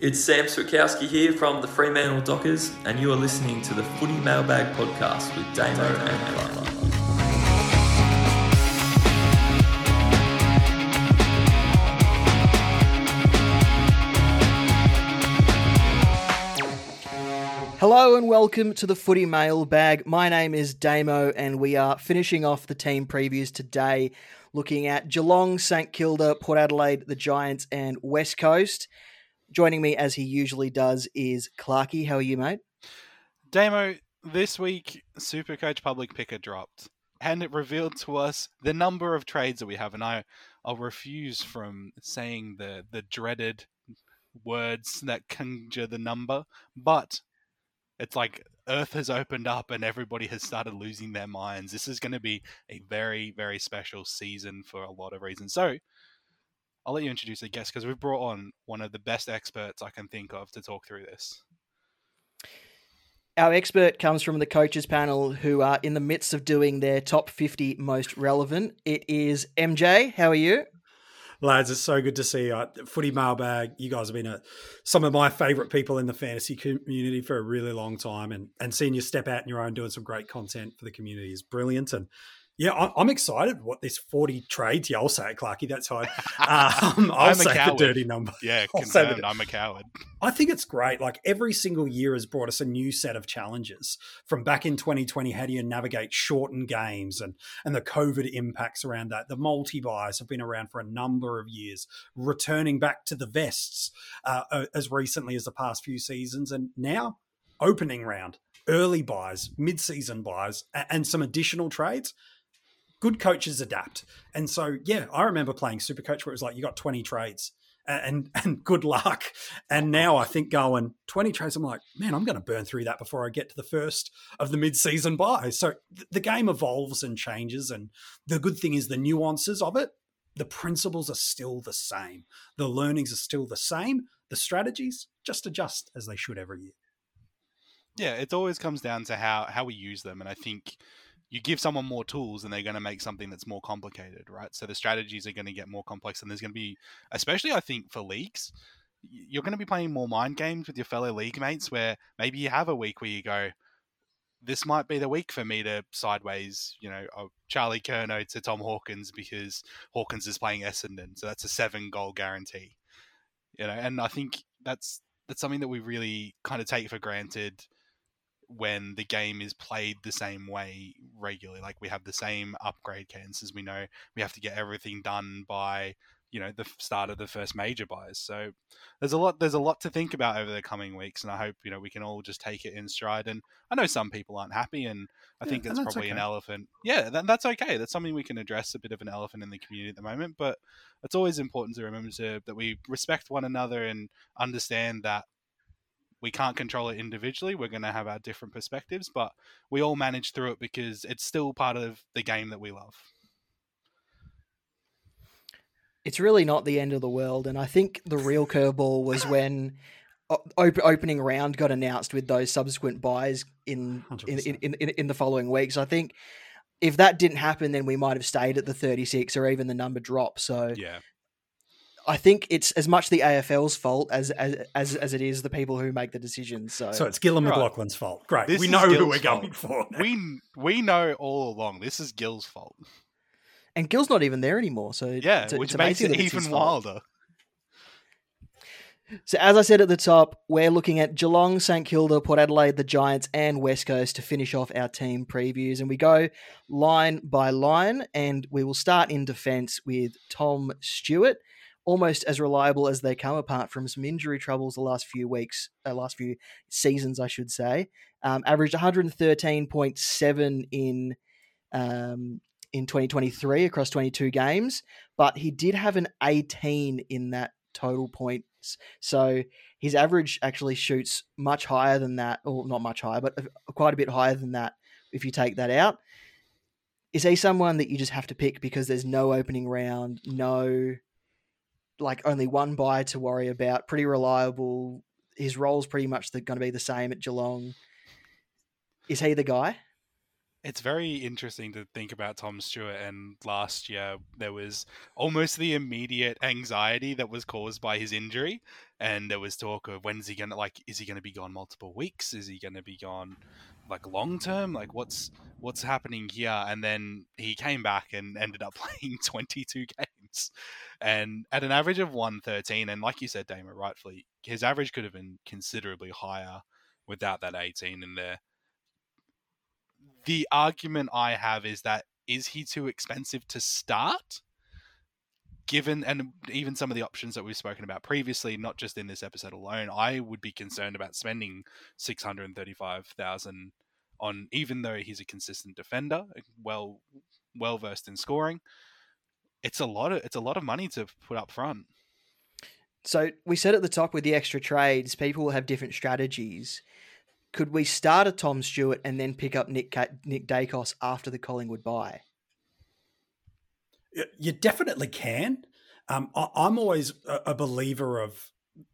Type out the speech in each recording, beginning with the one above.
It's Sam Switkowski here from the Fremantle Dockers, and you are listening to the Footy Mailbag Podcast with Damo and Clark. Hello and welcome to the Footy Mailbag. My name is Damo, and we are finishing off the team previews today, looking at Geelong, St Kilda, Port Adelaide, the Giants, and West Coast. Joining me as he usually does is Clarky. How are you, mate? Damo, this week Supercoach Public Picker dropped, and it revealed to us the number of trades that we have. And I, I'll refuse from saying the the dreaded words that conjure the number, but it's like Earth has opened up and everybody has started losing their minds. This is going to be a very, very special season for a lot of reasons. So, I'll let you introduce the guest because we've brought on one of the best experts I can think of to talk through this. Our expert comes from the coaches panel who are in the midst of doing their top 50 most relevant. It is MJ. How are you? Lads, it's so good to see you. Footy Mailbag, you guys have been a, some of my favourite people in the fantasy community for a really long time. And, and seeing you step out on your own doing some great content for the community is brilliant. And yeah, I'm excited. What this 40 trades? Yeah, I'll say it, Clarky. That's how I, um, I'll say the dirty number. Yeah, confirmed. I'm a coward. I think it's great. Like every single year has brought us a new set of challenges. From back in 2020, how do you navigate shortened games and and the COVID impacts around that? The multi buys have been around for a number of years, returning back to the vests uh, as recently as the past few seasons, and now opening round, early buys, mid season buys, and some additional trades good coaches adapt. And so, yeah, I remember playing Super Coach where it was like you got 20 trades and and good luck. And now I think going 20 trades, I'm like, man, I'm going to burn through that before I get to the first of the mid-season buys. So the game evolves and changes. And the good thing is the nuances of it, the principles are still the same. The learnings are still the same. The strategies just adjust as they should every year. Yeah, it always comes down to how how we use them. And I think you give someone more tools and they're going to make something that's more complicated, right? So the strategies are going to get more complex, and there's going to be, especially I think for leagues, you're going to be playing more mind games with your fellow league mates where maybe you have a week where you go, this might be the week for me to sideways, you know, oh, Charlie Curnow to Tom Hawkins because Hawkins is playing Essendon, so that's a seven goal guarantee, you know, and I think that's that's something that we really kind of take for granted when the game is played the same way regularly. Like we have the same upgrade cadences. We know we have to get everything done by you know the start of the first major buys. So there's a lot there's a lot to think about over the coming weeks, and I hope you know we can all just take it in stride. And I know some people aren't happy, and I yeah, think it's probably okay. an elephant. Yeah, that, that's okay. That's something we can address a bit of an elephant in the community at the moment. But it's always important to remember to, that we respect one another and understand that we can't control it individually. We're going to have our different perspectives, but we all manage through it because it's still part of the game that we love. It's really not the end of the world, and I think the real curveball was when op- opening round got announced with those subsequent buys in in, in, in, in the following weeks. I think if that didn't happen, then we might have stayed at the 36 or even the number drop. So yeah. I think it's as much the AFL's fault as as as, as it is the people who make the decisions. So, so it's Gillon right. McLachlan's fault. Great, this we know who we're fault. going for. Now. We we know all along. This is Gill's fault, and Gill's not even there anymore. So yeah, it's, which it's makes it even wilder. So, as I said at the top, we're looking at Geelong, St Kilda, Port Adelaide, the Giants, and West Coast to finish off our team previews. And we go line by line, and we will start in defence with Tom Stewart almost as reliable as they come, apart from some injury troubles the last few weeks, uh, last few seasons, I should say. Um, averaged 113.7 in um, in 2023 across 22 games, but he did have an 18 in that total points. So his average actually shoots much higher than that, or not much higher, but quite a bit higher than that if you take that out. Is he someone that you just have to pick because there's no opening round, no like only one buy to worry about. Pretty reliable. His role's pretty much going to be the same at Geelong. Is he the guy? it's very interesting to think about Tom Stewart. And last year, there was almost the immediate anxiety that was caused by his injury. And there was talk of when's he going to, like, is he going to be gone multiple weeks? Is he going to be gone, like, long term? Like, what's what's happening here? And then he came back and ended up playing 22 games and at an average of 113. And like you said, Damo, rightfully, his average could have been considerably higher without that 18 in there the argument I have is that is he too expensive to start? Given and even some of the options that we've spoken about previously, not just in this episode alone, I would be concerned about spending six hundred and thirty-five thousand on, even though he's a consistent defender, well, well versed in scoring. It's a lot of it's a lot of money to put up front. So we said at the top with the extra trades, people will have different strategies could we start a Tom Stewart and then pick up Nick Nick Daicos after the Collingwood buy? You definitely can. Um, I, am always a, a, believer of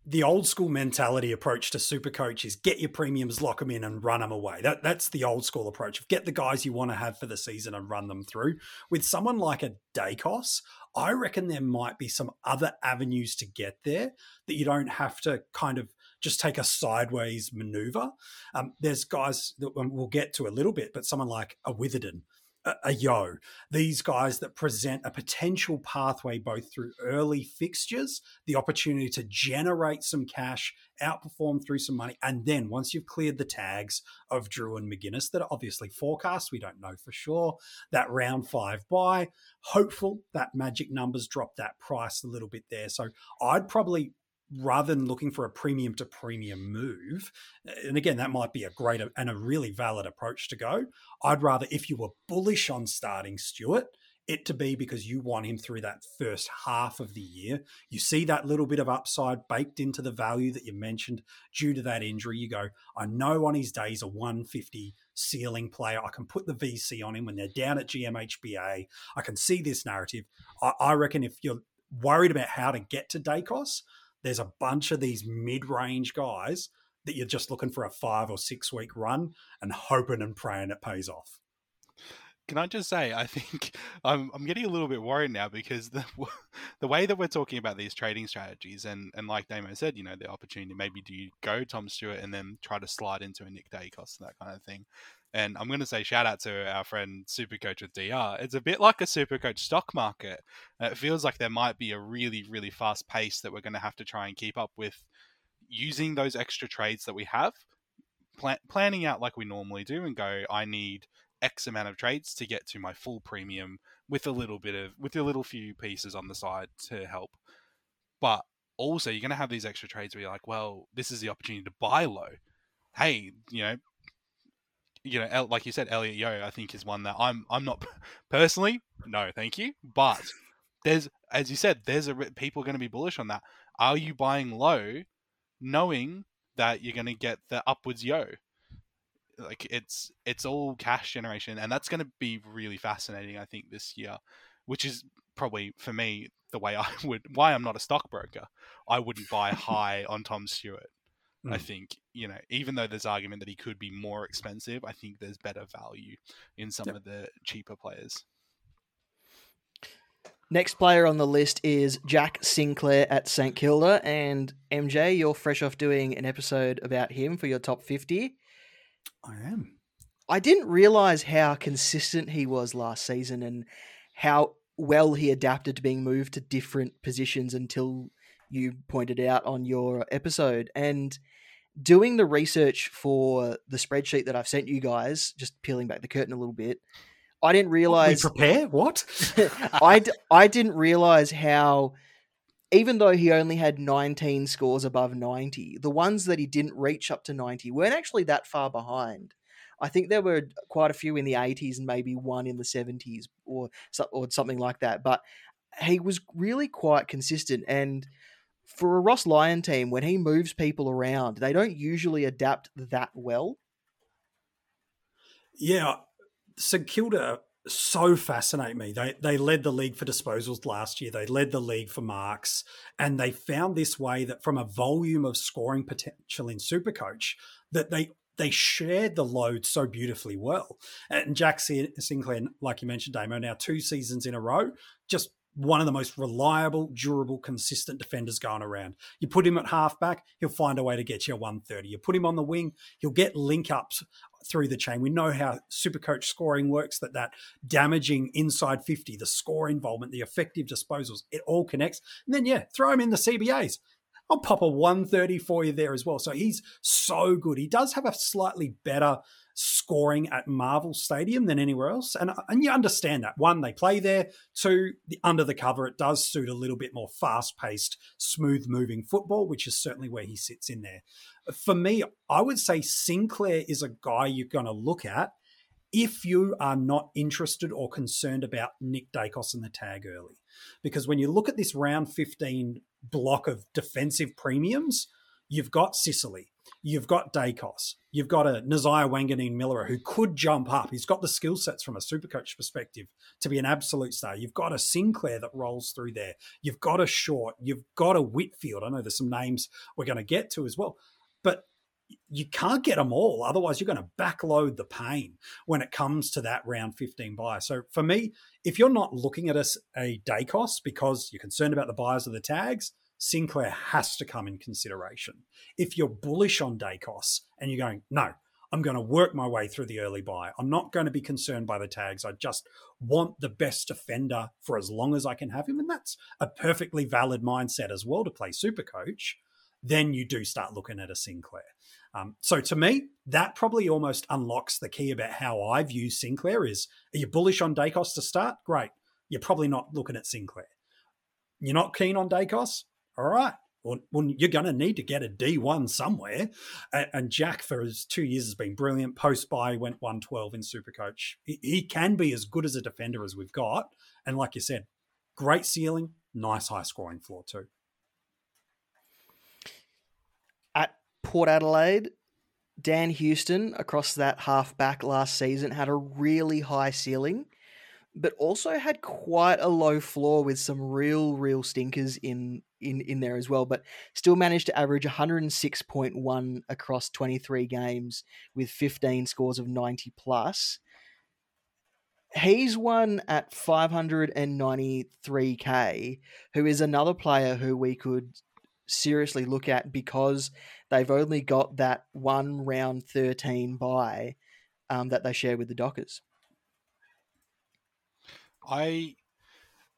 the old school mentality approach to super coaches get your premiums, lock them in, and run them away. That that's the old school approach. Get the guys you want to have for the season and run them through. With someone like a Daicos, I reckon there might be some other avenues to get there that you don't have to kind of just take a sideways maneuver. Um, there's guys that we'll get to a little bit, but someone like a Witherden, a, Yeo, these guys that present a potential pathway both through early fixtures, the opportunity to generate some cash, outperform through some money, and then once you've cleared the tags of Drew and McInnes that are obviously forecast, we don't know for sure, that round five buy, hopeful that magic numbers drop that price a little bit there. So I'd probably rather than looking for a premium to premium move, and again, that might be a great uh, and a really valid approach to go. I'd rather, if you were bullish on starting Stewart, it to be because you want him through that first half of the year. You see that little bit of upside baked into the value that you mentioned due to that injury. You go, I know on his days a 150 ceiling player. I can put the VC on him when they're down at GMHBA. I can see this narrative. I, I reckon if you're worried about how to get to Daicos, there's a bunch of these mid-range guys that you're just looking for a five or six week run and hoping and praying it pays off. Can I just say, I think I'm, I'm getting a little bit worried now because the the way that we're talking about these trading strategies and, and like Damo said, you know, the opportunity maybe do you go Tom Stewart and then try to slide into a Nick Daicos that kind of thing. And I'm going to say shout out to our friend Supercoach with DR. It's a bit like a Supercoach stock market. It feels like there might be a really, really fast pace that we're going to have to try and keep up with using those extra trades that we have, plan- planning out like we normally do and go, I need X amount of trades to get to my full premium with a little bit of, with a little few pieces on the side to help. But also, you're going to have these extra trades where you're like, well, this is the opportunity to buy low. Hey, you know, you know, like you said, Elliot Yeo, I think is one that I'm I'm not personally, no, thank you. But there's, as you said, there's a people going to be bullish on that. Are you buying low, knowing that you're going to get the upwards yo? Like it's it's all cash generation, and that's going to be really fascinating. I think this year, which is probably for me the way I would why I'm not a stockbroker. I wouldn't buy high on Tom Stewart Mm. I think you know, even though there's argument that he could be more expensive, I think there's better value in some yep. of the cheaper players. Next player on the list is Jack Sinclair at St Kilda, and MJ, you're fresh off doing an episode about him for your top fifty. I am. I didn't realize how consistent he was last season and how well he adapted to being moved to different positions until you pointed out on your episode. And doing the research for the spreadsheet that I've sent you guys, just peeling back the curtain a little bit, I didn't realize. We prepare what? I d- I didn't realize how, even though he only had 19 scores above 90, the ones that he didn't reach up to 90 weren't actually that far behind. I think there were quite a few in the 80s and maybe one in the 70s or or something like that. But he was really quite consistent and for a Ross Lyon team, when he moves people around, they don't usually adapt that well. Yeah, St Kilda so fascinate me. They they led the league for disposals last year. They led the league for marks, and they found this way that from a volume of scoring potential in Supercoach, that they they shared the load so beautifully well. And Jack Sinclair, like you mentioned, Damo, now two seasons in a row, just one of the most reliable, durable, consistent defenders going around. You put him at halfback, he'll find a way to get you a 130. You put him on the wing, he'll get link ups through the chain. We know how Supercoach scoring works, that that damaging inside 50, the score involvement, the effective disposals, it all connects. And then, yeah, throw him in the CBAs. I'll pop a 130 for you there as well. So he's so good. He does have a slightly better scoring at Marvel Stadium than anywhere else. And, and you understand that. One, they play there. Two, the, under the cover, it does suit a little bit more fast paced, smooth moving football, which is certainly where he sits in there. For me, I would say Sinclair is a guy you're going to look at if you are not interested or concerned about Nick Daicos and the tag early. Because when you look at this round 15 block of defensive premiums, you've got Sicily, you've got Daicos, you've got a Nasiah Wanganeen-Milera who could jump up. He's got the skill sets from a super coach perspective to be an absolute star. You've got a Sinclair that rolls through there. You've got a Short. You've got a Whitfield. I know there's some names we're going to get to as well. But you can't get them all. Otherwise, you're going to backload the pain when it comes to that round 15 buy. So for me, if you're not looking at a Daicos because you're concerned about the buyers of the tags, Sinclair has to come in consideration. If you're bullish on Daicos and you're going, no, I'm going to work my way through the early buy. I'm not going to be concerned by the tags. I just want the best defender for as long as I can have him. And that's a perfectly valid mindset as well to play super coach. Then you do start looking at a Sinclair. Um, so to me, that probably almost unlocks the key about how I view Sinclair is are you bullish on Daicos to start? Great. You're probably not looking at Sinclair. You're not keen on Daicos? All right. Well, well you're going to need to get a D1 somewhere. And, Jack, for his two years, has been brilliant. Post buy went 112 in Supercoach. He, he can be as good as a defender as we've got. And like you said, great ceiling, nice high scoring floor too. Port Adelaide, Dan Houston across that half back last season had a really high ceiling, but also had quite a low floor with some real, real stinkers in in in there as well. But still managed to average 106.1 across 23 games with 15 scores of 90 plus. He's one at 593k, who is another player who we could seriously look at because they've only got that one round 13 buy um, that they share with the Dockers. I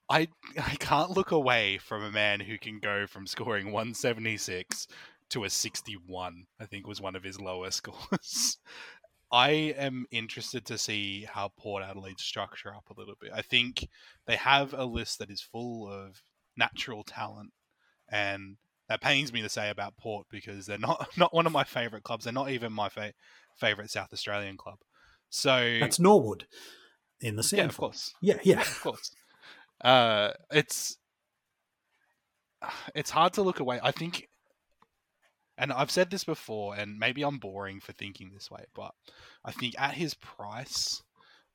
I I can't look away from a man who can go from scoring 176 to a 61. I think was one of his lowest scores. I am interested to see how Port Adelaide structure up a little bit. I think they have a list that is full of natural talent and that pains me to say about Port because they're not not one of my favourite clubs. They're not even my fa- favourite South Australian club. So that's Norwood in the SANFL. Yeah, of course. Yeah, yeah, of course. Uh, it's it's hard to look away. I think, and I've said this before, and maybe I'm boring for thinking this way, but I think at his price,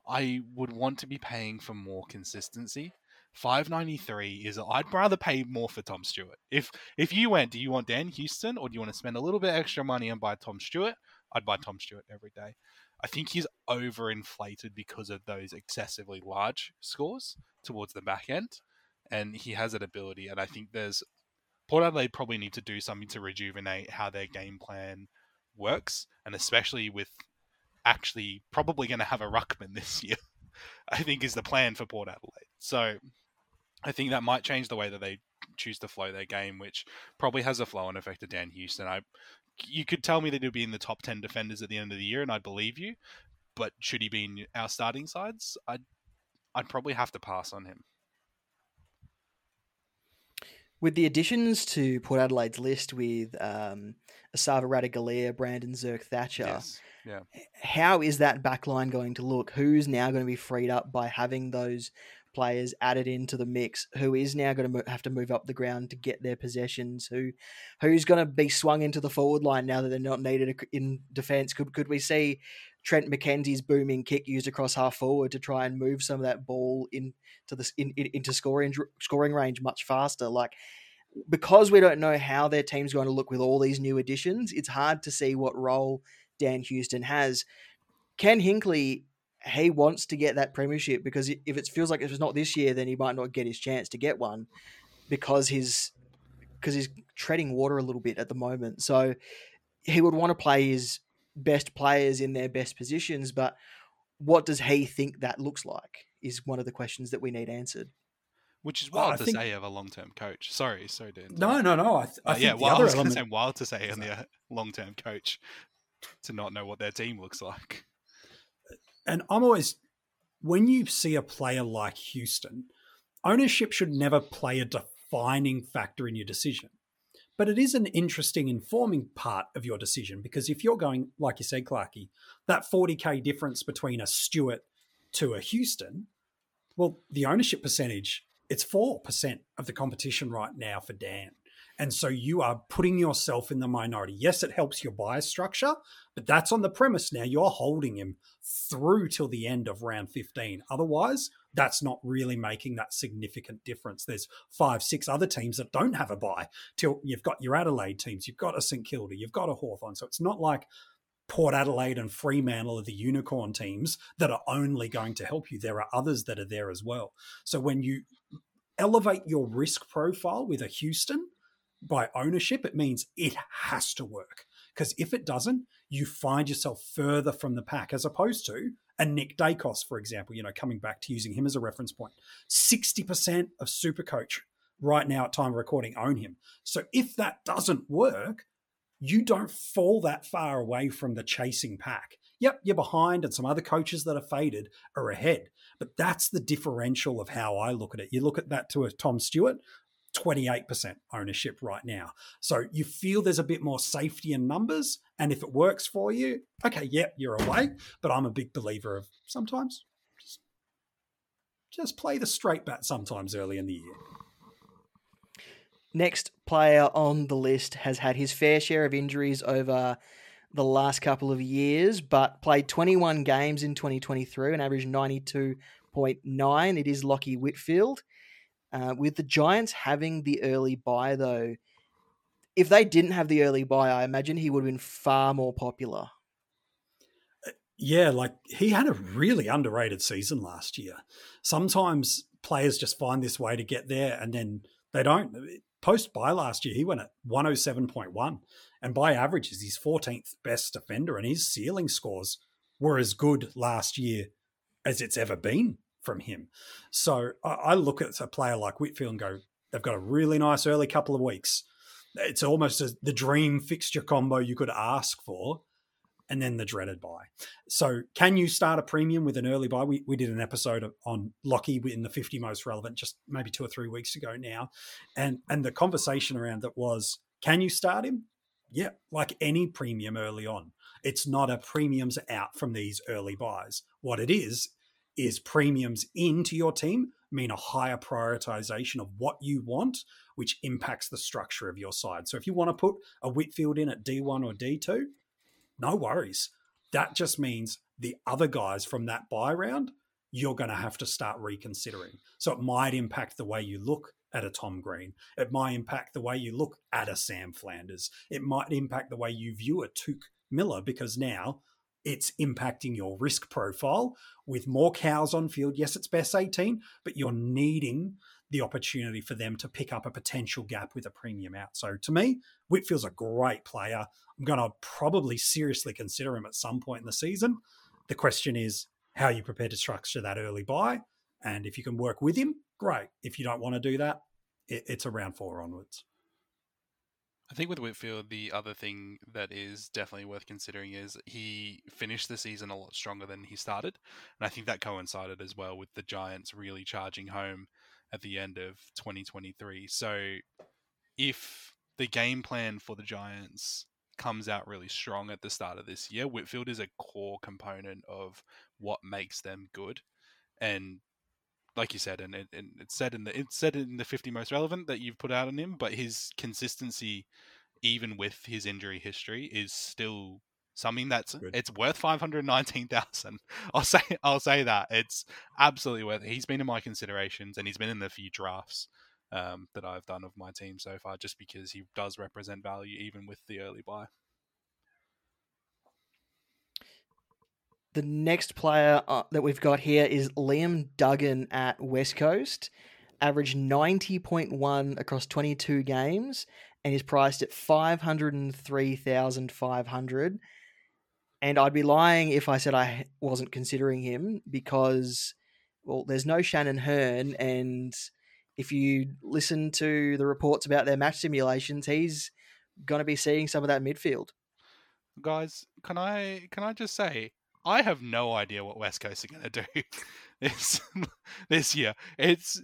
I would want to be paying for more consistency. 593 is I'd rather pay more for Tom Stewart. If if you went, do you want Dan Houston or do you want to spend a little bit extra money and buy Tom Stewart? I'd buy Tom Stewart every day. I think he's overinflated because of those excessively large scores towards the back end, and he has that ability. And I think there's Port Adelaide probably need to do something to rejuvenate how their game plan works, and especially with actually probably going to have a ruckman this year. I think is the plan for Port Adelaide. So I think that might change the way that they choose to flow their game, which probably has a flow and effect to Dan Houston. I, you could tell me that he'll be in the top ten defenders at the end of the year, and I'd believe you. But should he be in our starting sides, I'd I'd probably have to pass on him. With the additions to Port Adelaide's list with um, Esava Ratugolea, Brandon Zerk Thatcher, yes. yeah. how is that backline going to look? Who's now going to be freed up by having those players added into the mix who is now going to have to move up the ground to get their possessions who who's going to be swung into the forward line now that they're not needed in defense could could we see Trent McKenzie's booming kick used across half forward to try and move some of that ball into the in, in, into scoring scoring range much faster like because we don't know how their team's going to look with all these new additions it's hard to see what role Dan Houston has. Ken Hinkley, he wants to get that premiership because if it feels like if it's not this year, then he might not get his chance to get one because he's because he's treading water a little bit at the moment. So he would want to play his best players in their best positions, but what does he think that looks like is one of the questions that we need answered. Which is wild to think... say of a long-term coach. Sorry, sorry, Dan. No, no, no. I, th- I uh, yeah, well, I was element... say wild to say on the uh, long-term coach to not know what their team looks like. And I'm always when you see a player like Houston, ownership should never play a defining factor in your decision. But it is an interesting informing part of your decision because if you're going, like you said, Clarky, that 40k difference between a Stewart to a Houston, well, the ownership percentage, it's 4% of the competition right now for Dan. And so you are putting yourself in the minority. Yes, it helps your bias structure, but that's on the premise now you're holding him through till the end of round 15. Otherwise, that's not really making that significant difference. There's five, six other teams that don't have a buy. Till you've got your Adelaide teams, you've got a St Kilda, you've got a Hawthorn. So it's not like Port Adelaide and Fremantle are the unicorn teams that are only going to help you. There are others that are there as well. So when you elevate your risk profile with a Houston by ownership, it means it has to work. Because if it doesn't, you find yourself further from the pack, as opposed to a Nick Daicos, for example, you know, coming back to using him as a reference point. 60% of Supercoach right now at time of recording own him. So if that doesn't work, you don't fall that far away from the chasing pack. Yep, you're behind, and some other coaches that are faded are ahead. But that's the differential of how I look at it. You look at that to a Tom Stewart, 28% ownership right now. So you feel there's a bit more safety in numbers. And if it works for you, okay, yep, you're away. But I'm a big believer of sometimes just, play the straight bat sometimes early in the year. Next player on the list has had his fair share of injuries over the last couple of years, but played 21 games in 2023 and averaged 92.9. It is Lachie Whitfield. Uh, with the Giants having the early buy, though, if they didn't have the early buy, I imagine he would have been far more popular. Uh, yeah, like he had a really underrated season last year. Sometimes players just find this way to get there and then they don't. Post buy last year, he went at 107.1, and by average is his 14th best defender, and his ceiling scores were as good last year as it's ever been from him. So I, look at a player like Whitfield and go, they've got a really nice early couple of weeks. It's almost a, the dream fixture combo you could ask for, and then the dreaded buy. So, can you start a premium with an early buy? We, we did an episode on Lachie in the 50 most relevant just maybe two or three weeks ago now. And, and the conversation around that was can you start him? Yeah, like any premium early on. It's not a premiums out from these early buys. What it is, is premiums into your team mean a higher prioritization of what you want, which impacts the structure of your side. So if you want to put a Whitfield in at D1 or D2, no worries. That just means the other guys from that buy round, you're going to have to start reconsidering. So it might impact the way you look at a Tom Green. It might impact the way you look at a Sam Flanders. It might impact the way you view a Touk Miller because now it's impacting your risk profile with more cows on field. Yes, it's best 18, but you're needing the opportunity for them to pick up a potential gap with a premium out. So to me, Whitfield's a great player. I'm going to probably seriously consider him at some point in the season. The question is how you prepare to structure that early buy. And if you can work with him, great. If you don't want to do that, it's around four onwards. I think with Whitfield, the other thing that is definitely worth considering is he finished the season a lot stronger than he started. And I think that coincided as well with the Giants really charging home at the end of 2023. So if the game plan for the Giants comes out really strong at the start of this year, Whitfield is a core component of what makes them good. And like you said, and it, and it's said in the it's said in the 50 most relevant that you've put out on him, but his consistency, even with his injury history, is still something that's Good. it's worth 519,000. I'll say I'll say that it's absolutely worth it. He's been in my considerations, and he's been in the few drafts um, that I've done of my team so far, just because he does represent value even with the early buy. The next player uh, that we've got here is Liam Duggan at West Coast, averaged 90.1 across 22 games and is priced at 503,500. And I'd be lying if I said I wasn't considering him because, well, there's no Shannon Hurn And if you listen to the reports about their match simulations, he's going to be seeing some of that midfield. Guys, can I can I just say I have no idea what West Coast are going to do this this year. It's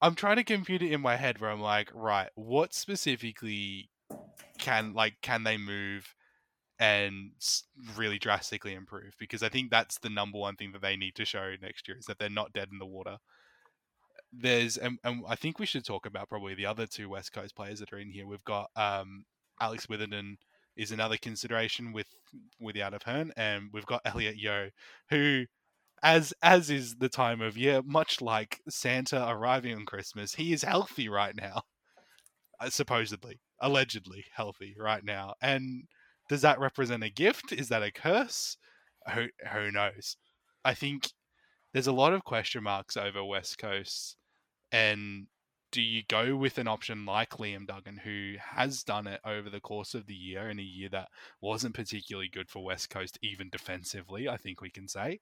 I'm trying to compute it in my head where I'm like, right, what specifically can like can they move and really drastically improve? Because I think that's the number one thing that they need to show next year is that they're not dead in the water. There's and, and I think we should talk about probably the other two West Coast players that are in here. We've got um, Alex Witherden is another consideration with with out of Hurn, and we've got Elliot Yeo, who, as as is the time of year, much like Santa arriving on Christmas, he is healthy right now, uh, supposedly, allegedly healthy right now. And does that represent a gift? Is that a curse? Who who knows? I think there's a lot of question marks over West Coast, and do you go with an option like Liam Duggan, who has done it over the course of the year in a year that wasn't particularly good for West Coast, even defensively, I think we can say?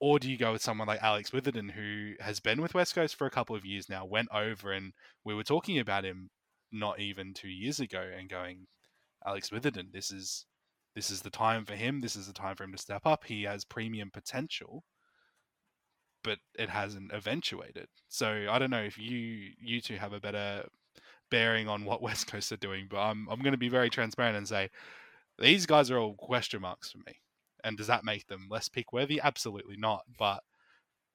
Or do you go with someone like Alex Witherden, who has been with West Coast for a couple of years now, went over and we were talking about him not even two years ago and going, Alex Witherden, this is this is the time for him, this is the time for him to step up. He has premium potential but it hasn't eventuated. So I don't know if you you two have a better bearing on what West Coast are doing, but I'm I'm going to be very transparent and say these guys are all question marks for me. And does that make them less pick worthy? Absolutely not. But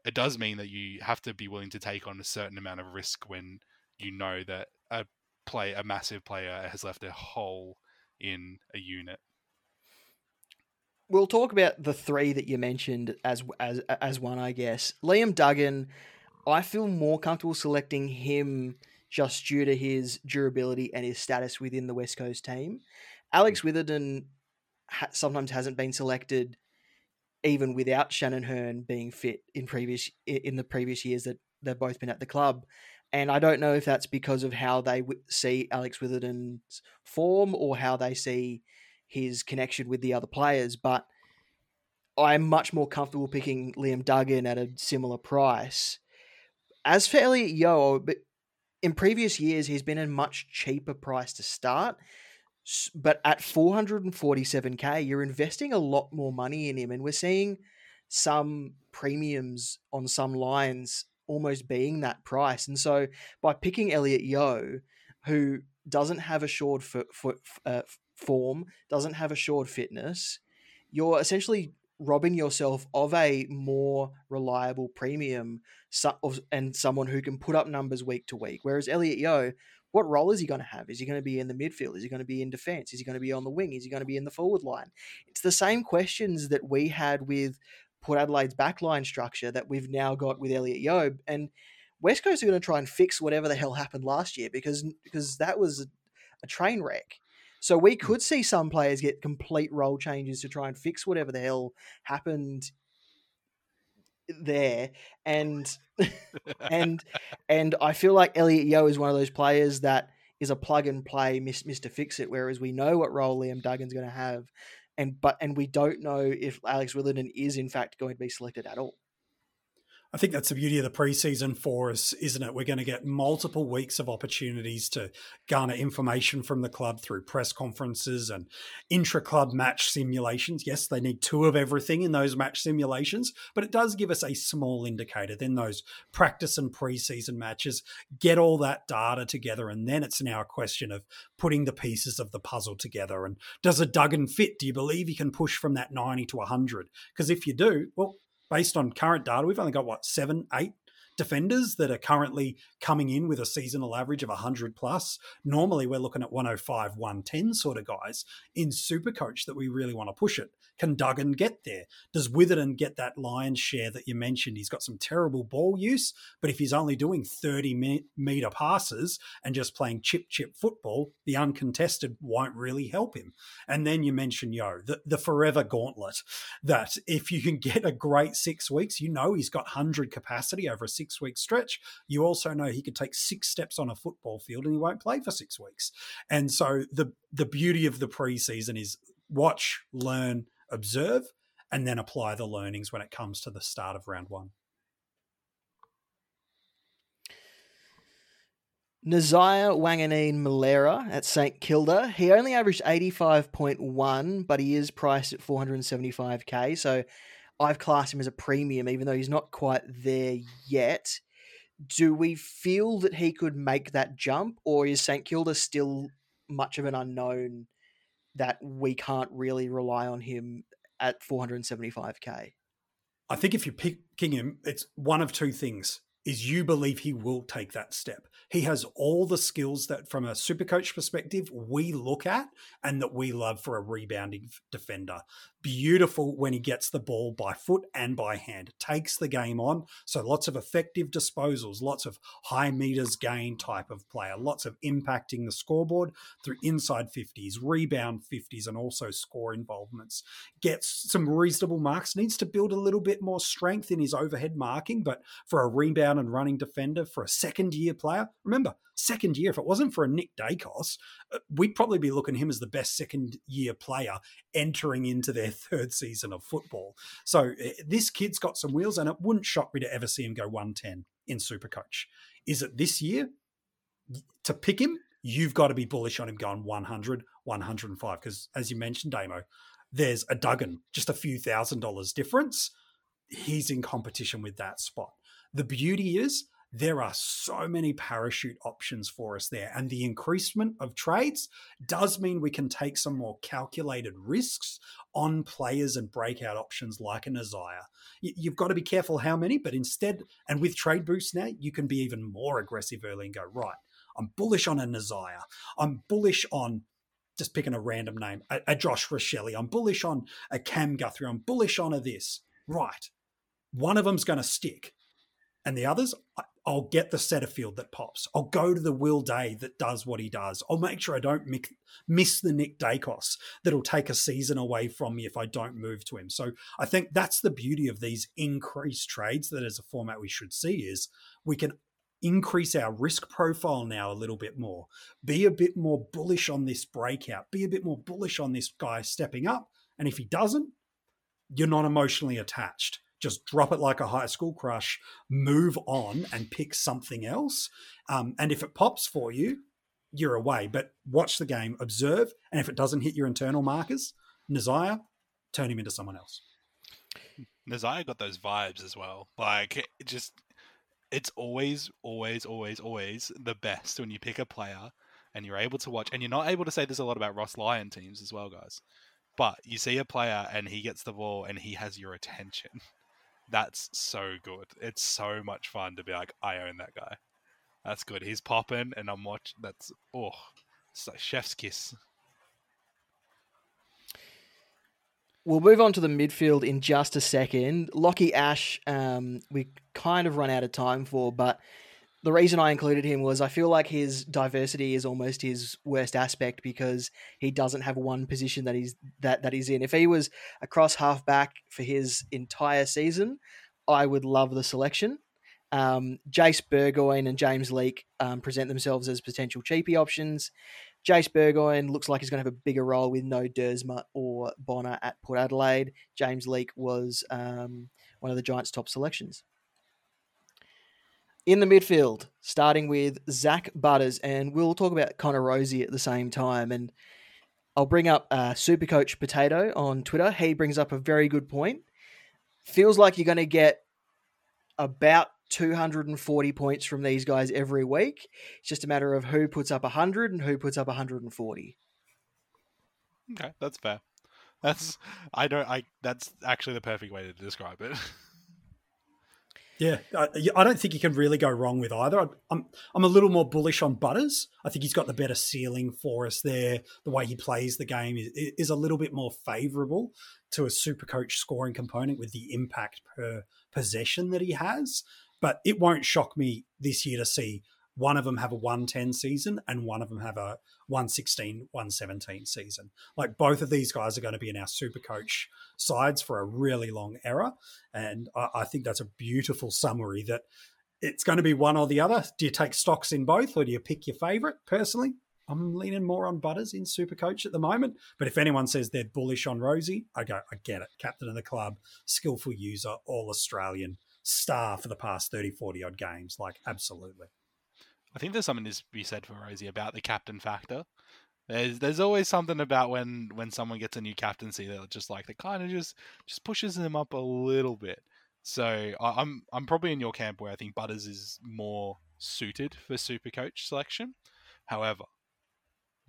it does mean that you have to be willing to take on a certain amount of risk when you know that a play a massive player has left a hole in a unit we'll talk about the three that you mentioned as as as one, I guess. Liam Duggan, I feel more comfortable selecting him just due to his durability and his status within the West Coast team. Alex mm. Witherden ha- sometimes hasn't been selected even without Shannon Hurn being fit in previous in the previous years that they've both been at the club. And I don't know if that's because of how they w- see Alex Witherden's form or how they see his connection with the other players, but I'm much more comfortable picking Liam Duggan at a similar price. As for Elliot Yeo, in previous years, he's been a much cheaper price to start. But at 447k, you're investing a lot more money in him. And we're seeing some premiums on some lines almost being that price. And so by picking Elliot Yeo, who doesn't have assured foot, foot, uh, form, doesn't have assured fitness, you're essentially robbing yourself of a more reliable premium and someone who can put up numbers week to week. Whereas Elliot Yeo, what role is he going to have? Is he going to be in the midfield? Is he going to be in defense? Is he going to be on the wing? Is he going to be in the forward line? It's the same questions that we had with Port Adelaide's backline structure that we've now got with Elliot Yeo. And West Coast are going to try and fix whatever the hell happened last year because because that was a train wreck. So we hmm. could see some players get complete role changes to try and fix whatever the hell happened there and and and I feel like Elliot Yeo is one of those players that is a plug and play Mr. Fix It whereas we know what role Liam Duggan's going to have and but and we don't know if Alex Witherden is in fact going to be selected at all. I think that's the beauty of the preseason for us, isn't it? We're going to get multiple weeks of opportunities to garner information from the club through press conferences and intra club match simulations. Yes, they need two of everything in those match simulations, but it does give us a small indicator. Then those practice and preseason matches get all that data together, and then it's now a question of putting the pieces of the puzzle together. And does a Duggan fit? Do you believe he can push from that 90 to 100? Because if you do, well, based on current data, we've only got what seven, eight defenders that are currently coming in with a seasonal average of 100 plus. Normally, we're looking at 105, 110 sort of guys in Super Coach that we really want to push it. Can Duggan get there? Does Witherden get that lion's share that you mentioned? He's got some terrible ball use, but if he's only doing 30 meter passes and just playing chip chip football, the uncontested won't really help him. And then you mentioned Yeo, the, the forever gauntlet that if you can get a great six weeks, you know he's got 100 capacity over a six week stretch. You also know he could take six steps on a football field and he won't play for six weeks. And so the the beauty of the preseason is watch, learn, observe, and then apply the learnings when it comes to the start of round one. Nasiah Wanganeen-Milera at St Kilda. He only averaged 85.1, but he is priced at 475k. So I've classed him as a premium, even though he's not quite there yet. Do we feel that he could make that jump, or is St Kilda still much of an unknown that we can't really rely on him at 475k? I think if you're picking him, it's one of two things is you believe he will take that step. He has all the skills that, from a super coach perspective, we look at and that we love for a rebounding defender beautiful when he gets the ball by foot and by hand. Takes the game on. So lots of effective disposals, lots of high meters gain type of player, lots of impacting the scoreboard through inside 50s, rebound 50s, and also score involvements. Gets some reasonable marks, needs to build a little bit more strength in his overhead marking, but for a rebound and running defender, for a second year player, remember, second year, if it wasn't for a Nick Daicos, uh, we'd probably be looking him as the best second year player entering into their third season of football. So uh, this kid's got some wheels, and it wouldn't shock me to ever see him go 110 in Supercoach. Is it this year? To pick him, you've got to be bullish on him going 100, 105. Because as you mentioned, Damo, there's a Duggan, just a few thousand dollars difference. He's in competition with that spot. The beauty is there are so many parachute options for us there. And the increasement of trades does mean we can take some more calculated risks on players and breakout options like a Nasiah. You've got to be careful how many, but instead, and with trade boosts now, you can be even more aggressive early and go, right, I'm bullish on a Nasiah. I'm bullish on just picking a random name, a, a Josh Rachele. I'm bullish on a Cam Guthrie. I'm bullish on a this. Right. One of them's going to stick. And the others, I'll get the Setterfield that pops. I'll go to the Will Day that does what he does. I'll make sure I don't miss the Nick Daicos that'll take a season away from me if I don't move to him. So I think that's the beauty of these increased trades that as a format we should see is we can increase our risk profile now a little bit more. Be a bit more bullish on this breakout. Be a bit more bullish on this guy stepping up. And if he doesn't, you're not emotionally attached just drop it like a high school crush, move on and pick something else. Um, and if it pops for you, you're away. But watch the game, observe, and if it doesn't hit your internal markers, Nasiah, turn him into someone else. Nasiah got those vibes as well. Like, just, it's always, always, always, always the best when you pick a player and you're able to watch. And you're not able to say this a lot about Ross Lyon teams as well, guys. But you see a player and he gets the ball and he has your attention. That's so good. It's so much fun to be like, I own that guy. That's good. He's popping, and I'm watching. That's oh, it's like chef's kiss. We'll move on to the midfield in just a second. Lachie Ash, um, we kind of run out of time for, but the reason I included him was I feel like his diversity is almost his worst aspect because he doesn't have one position that he's that that he's in. If he was across halfback for his entire season, I would love the selection. Um, Jace Burgoyne and James Leake um, present themselves as potential cheapy options. Jace Burgoyne looks like he's going to have a bigger role with no Duursma or Bonner at Port Adelaide. James Leake was um, one of the Giants' top selections in the midfield, starting with Zach Butters, and we'll talk about Connor Rozee at the same time. And I'll bring up uh, Supercoach Potato on Twitter. He brings up a very good point. Feels like you're going to get about 240 points from these guys every week. It's just a matter of who puts up 100 and who puts up 140. Okay, that's fair. That's I don't I that's actually the perfect way to describe it. Yeah, I, I, don't think you can really go wrong with either. I'm I'm a little more bullish on Butters. I think he's got the better ceiling for us there. The way he plays the game is, is a little bit more favourable to a super coach scoring component with the impact per possession that he has. But it won't shock me this year to see one of them have a 110 season and one of them have a 116 117 season. Like both of these guys are going to be in our super coach sides for a really long era and I, I, think that's a beautiful summary that it's going to be one or the other. Do you take stocks in both or do you pick your favorite personally i'm leaning more on butters in super coach at the moment but if anyone says they're bullish on Rozee i go i get it. Captain of the club skillful user all australian star for the past 30 40 odd games. Like absolutely I think there's something to be said for Rozee about the captain factor. There's there's always something about when when someone gets a new captaincy that just like that kind of just just pushes them up a little bit. So I, I'm I'm probably in your camp where I think Butters is more suited for super coach selection. However,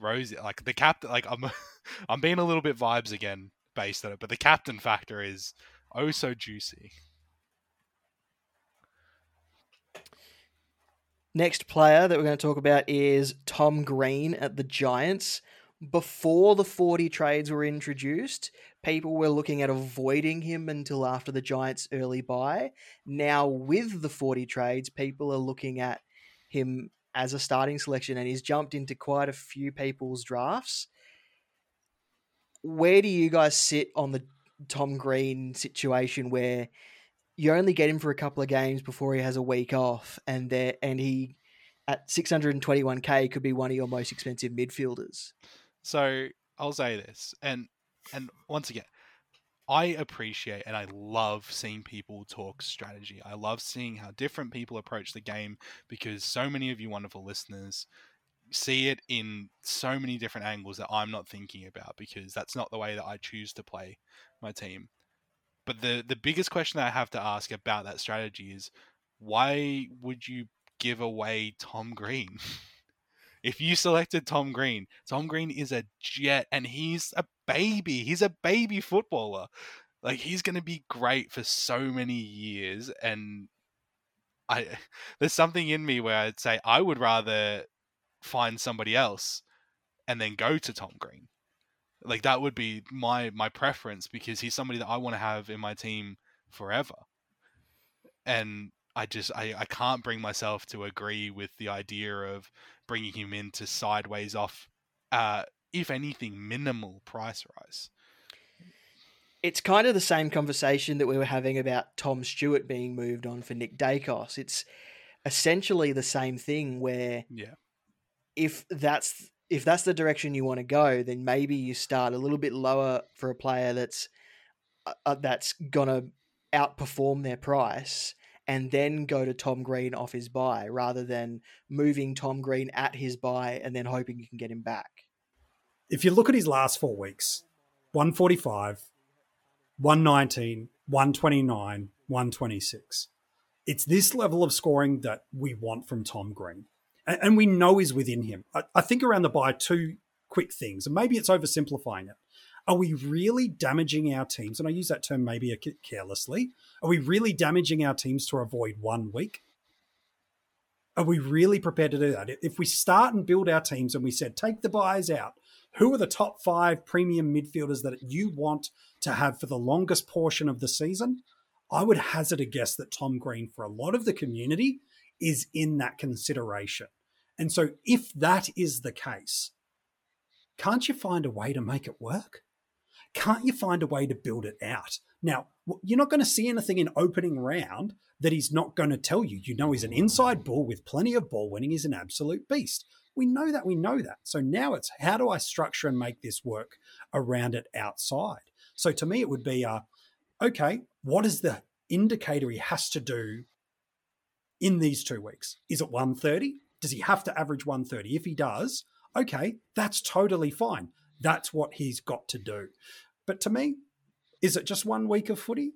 Rozee like the captain like I'm I'm being a little bit vibes again based on it, but the captain factor is oh so juicy. Next player that we're going to talk about is Tom Green at the Giants. Before the 40 trades were introduced, people were looking at avoiding him until after the Giants' early buy. Now, with the 40 trades, people are looking at him as a starting selection, and he's jumped into quite a few people's drafts. Where do you guys sit on the Tom Green situation where you only get him for a couple of games before he has a week off, and there and he at 621k could be one of your most expensive midfielders. So I'll say this, and and once again, I appreciate and I love seeing people talk strategy. I love seeing how different people approach the game because so many of you wonderful listeners see it in so many different angles that I'm not thinking about because that's not the way that I choose to play my team. But the the biggest question that I have to ask about that strategy is why would you give away Tom Green? if you selected Tom Green, Tom Green is a jet and he's a baby. He's a baby footballer. Like he's going to be great for so many years and I there's something in me where I'd say I would rather find somebody else and then go to Tom Green. Like that would be my my preference because he's somebody that I want to have in my team forever. And I just I, I can't bring myself to agree with the idea of bringing him into sideways off uh if anything minimal price rise. It's kind of the same conversation that we were having about Tom Stewart being moved on for Nick Daicos. It's essentially the same thing where yeah. if that's if that's the direction you want to go, then maybe you start a little bit lower for a player that's uh, uh, that's gonna outperform their price, and then go to Tom Green off his buy rather than moving Tom Green at his buy and then hoping you can get him back. If you look at his last four weeks, 145, 119, 129, 126. It's this level of scoring that we want from Tom Green and, and we know is within him. I, I think around the buy, two quick things, and maybe it's oversimplifying it. Are we really damaging our teams? And I use that term maybe carelessly. Are we really damaging our teams to avoid one week? Are we really prepared to do that? If we start and build our teams and we said, take the buys out, who are the top five premium midfielders that you want to have for the longest portion of the season? I would hazard a guess that Tom Green, for a lot of the community, is in that consideration. And so, if that is the case, can't you find a way to make it work? Can't you find a way to build it out? Now, you're not going to see anything in opening round that he's not going to tell you. You know, he's an inside bull with plenty of ball winning. He's an absolute beast. We know that. We know that. So now it's how do I structure and make this work around it outside? So to me, it would be, uh, okay, what is the indicator he has to do in these two weeks? Is it 130? Does he have to average 130? If he does, okay, that's totally fine. That's what he's got to do. But to me, is it just one week of footy?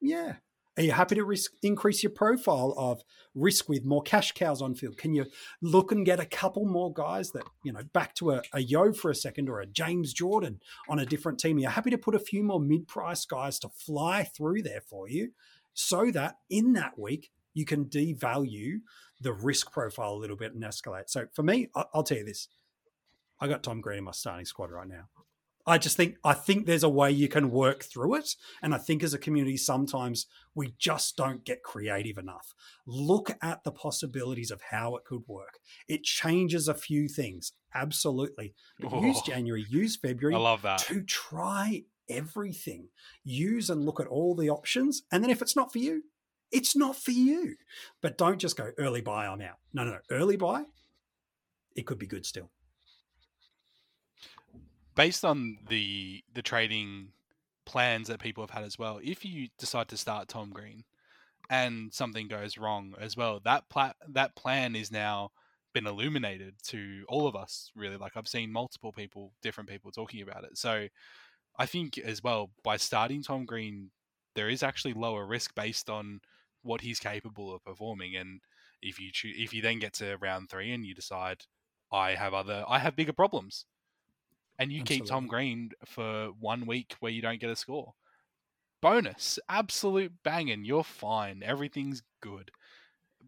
Yeah. Are you happy to risk increase your profile of risk with more cash cows on field? Can you look and get a couple more guys that, you know, back to a, a Yeo for a second or a James Jordon on a different team? Are you happy to put a few more mid price guys to fly through there for you so that in that week you can devalue the risk profile a little bit and escalate. So for me, I'll tell you this: I got Tom Green in my starting squad right now. I just think I think there's a way you can work through it, and I think as a community sometimes we just don't get creative enough. Look at the possibilities of how it could work. It changes a few things, absolutely. But oh, use January, use February. I love that to try everything. Use and look at all the options, and then if it's not for you, it's not for you. But don't just go early buy. I'm out. No, no, no. Early buy. It could be good still based on the the trading plans that people have had as well, if you decide to start Tom Green and something goes wrong as well, that pla- that plan is now been illuminated to all of us. Really, like I've seen multiple people, different people talking about it. So I think as well by starting Tom Green, there is actually lower risk based on what he's capable of performing. And if you cho- if you then get to round three and you decide I have other I have bigger problems and you Absolutely. keep Tom Green for one week where you don't get a score. Bonus, absolute banging. You're fine. Everything's good.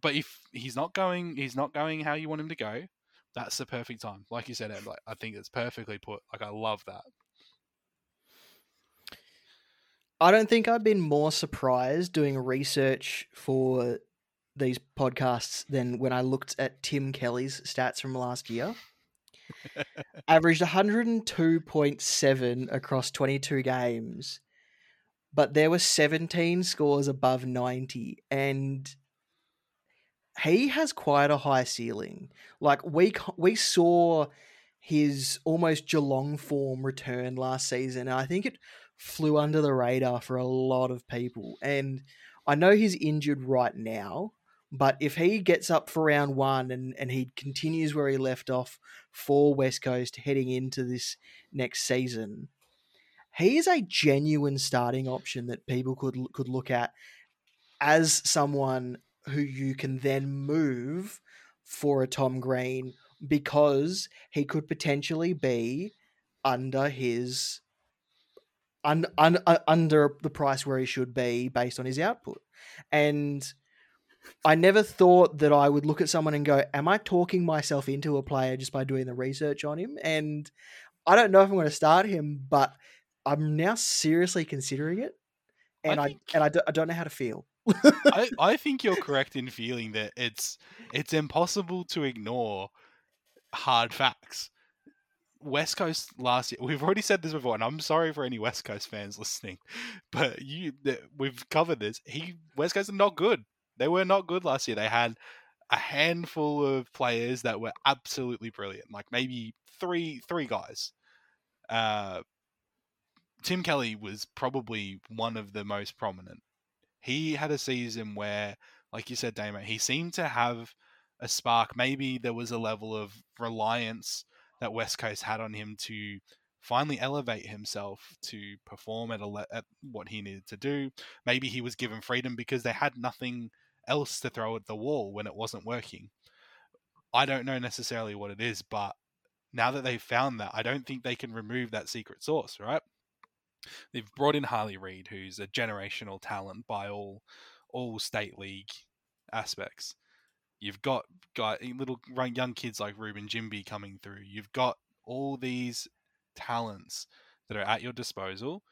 But if he's not going, he's not going how you want him to go. That's the perfect time. Like you said, Ed, like, I think it's perfectly put. Like I love that. I don't think I've been more surprised doing research for these podcasts than when I looked at Tim Kelly's stats from last year averaged 102.7 across 22 games, but there were 17 scores above 90, and he has quite a high ceiling. Like we we saw his almost Geelong form return last season, and I think it flew under the radar for a lot of people. And I know he's injured right now, but if he gets up for round one and, and he continues where he left off for West Coast heading into this next season, he is a genuine starting option that people could could look at as someone who you can then move for a Tom Green because he could potentially be under his un, un, uh, under the price where he should be based on his output. And I never thought that I would look at someone and go, "Am I talking myself into a player just by doing the research on him?" And I don't know if I'm going to start him, but I'm now seriously considering it, and I, think, I and I, do, I don't know how to feel. I, I think you're correct in feeling that it's it's impossible to ignore hard facts. West Coast last year, we've already said this before, and I'm sorry for any West Coast fans listening, but you we've covered this. He West Coast are not good. They were not good last year. They had a handful of players that were absolutely brilliant, like maybe three three guys. Uh, Tim Kelly was probably one of the most prominent. He had a season where, like you said, Damo, he seemed to have a spark. Maybe there was a level of reliance that West Coast had on him to finally elevate himself to perform at, a, at what he needed to do. Maybe he was given freedom because they had nothing else to throw at the wall when it wasn't working. I don't know necessarily what it is, but now that they've found that, I don't think they can remove that secret sauce, right? They've brought in Harley Reid, who's a generational talent by all all state league aspects. You've got got little young kids like Reuben Ginbey coming through. You've got all these talents that are at your disposal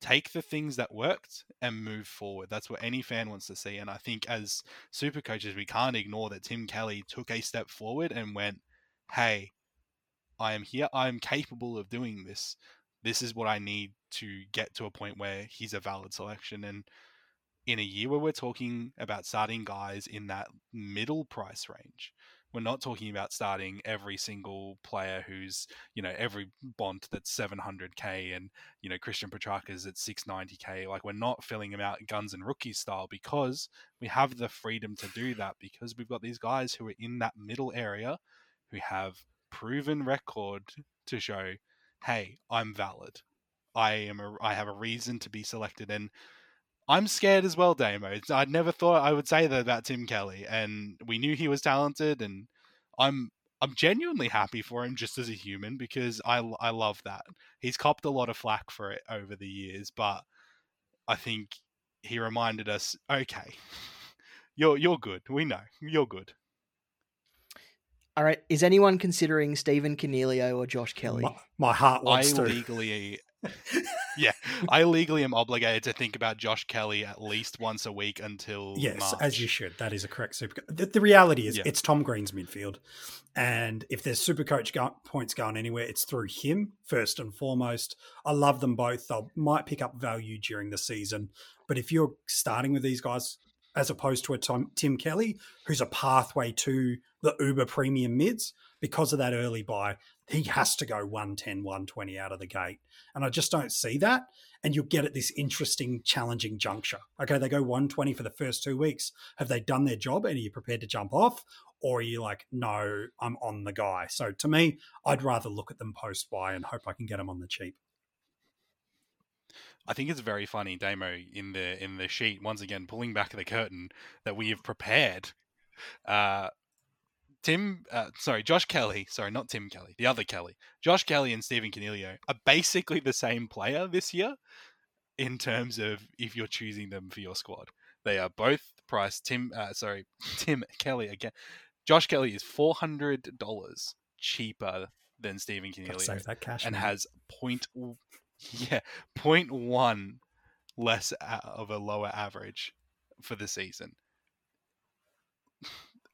take the things that worked and move forward. That's what any fan wants to see. And I think as super coaches, we can't ignore that Tim Kelly took a step forward and went, Hey, I am here. I am capable of doing this. This is what I need to get to a point where he's a valid selection. And in a year where we're talking about starting guys in that middle price range, we're not talking about starting every single player who's, you know, every Bont that's 700k and, you know, Christian Petracca's at 690k. Like, we're not filling them out guns and rookie style because we have the freedom to do that because we've got these guys who are in that middle area who have proven record to show, hey, I'm valid. I am a, I have a reason to be selected. And I'm scared as well, Damo. I never thought I would say that about Tim Kelly, and we knew he was talented, and I'm I'm genuinely happy for him just as a human because I I love that. He's copped a lot of flack for it over the years, but I think he reminded us, okay, you're you're good. We know you're good. All right. Is anyone considering Stephen Coniglio or Josh Kelly? My, my heart I wants to. legally, yeah, I legally am obligated to think about Josh Kelly at least once a week until Yes, March. as you should. That is a correct super. The, the reality is, Yeah. it's Tom Green's midfield, and if there's super coach go- points going anywhere, it's through him first and foremost. I love them both. They might pick up value during the season, but if you're starting with these guys as opposed to a Tom, Tim Kelly, who's a pathway to the Uber premium mids because of that early buy, he has to go 110, 120 out of the gate. And I just don't see that. And you'll get at this interesting, challenging juncture. Okay, they go 120 for the first two weeks. Have they done their job? And are you prepared to jump off? Or are you like, no, I'm on the guy? So to me, I'd rather look at them post buy and hope I can get them on the cheap. I think it's very funny, Damo, in the in the sheet once again pulling back the curtain that we have prepared. Uh, Tim, uh, sorry, Josh Kelly, sorry, not Tim Kelly, the other Kelly, Josh Kelly and Stephen Coniglio are basically the same player this year in terms of if you're choosing them for your squad. They are both priced. Tim, uh, sorry, Tim Kelly again. Josh Kelly is four hundred dollars cheaper than Stephen Gotta save that cash. and man. has point yeah point one less of a lower average for the season.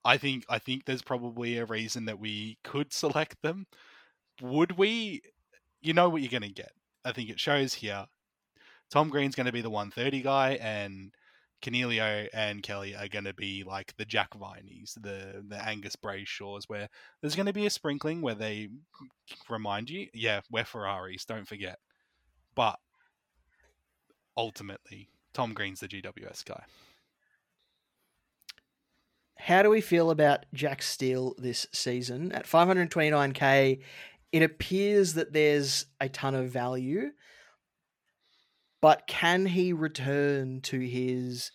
I think I think there's probably a reason that we could select them. Would we? You know what you're going to get. I think it shows here. Tom Green's going to be the 130 guy, and Coniglio and Kelly are going to be like the Jack Vineys, the the Angus Brayshaws, where there's going to be a sprinkling where they remind you, yeah, we're Ferraris, don't forget. But ultimately, Tom Green's the GWS guy. How do we feel about Jack Steele this season? At 529k, it appears that there's a ton of value, but can he return to his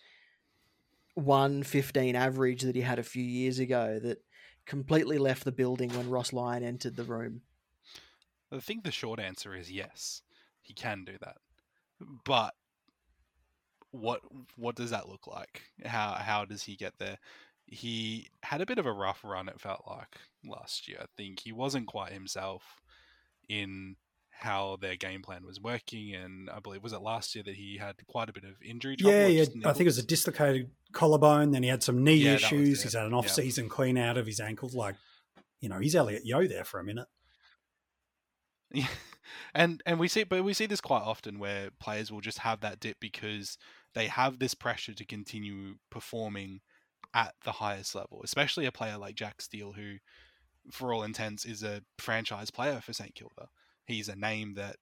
115 average that he had a few years ago that completely left the building when Ross Lyon entered the room? I think the short answer is yes, he can do that. But what what does that look like? How how does he get there? He had a bit of a rough run. It felt like last year. I think he wasn't quite himself in how their game plan was working, and I believe was it last year that he had quite a bit of injury trouble. Yeah, yeah. I think it was a dislocated collarbone. Then he had some knee Yeah, issues. He's had an off-season clean out of his ankles. Like, you know, he's Elliot Yeo there for a minute. Yeah. And and we see but we see this quite often where players will just have that dip because they have this pressure to continue performing at the highest level, especially a player like Jack Steele who for all intents is a franchise player for St Kilda. He's a name that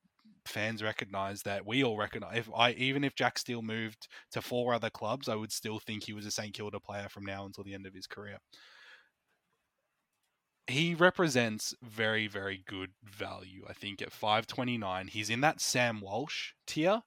fans recognize that we all recognize. If I even if Jack Steele moved to four other clubs, I would still think he was a St Kilda player from now until the end of his career. He represents very very good value i think at 529 he's in that sam walsh tier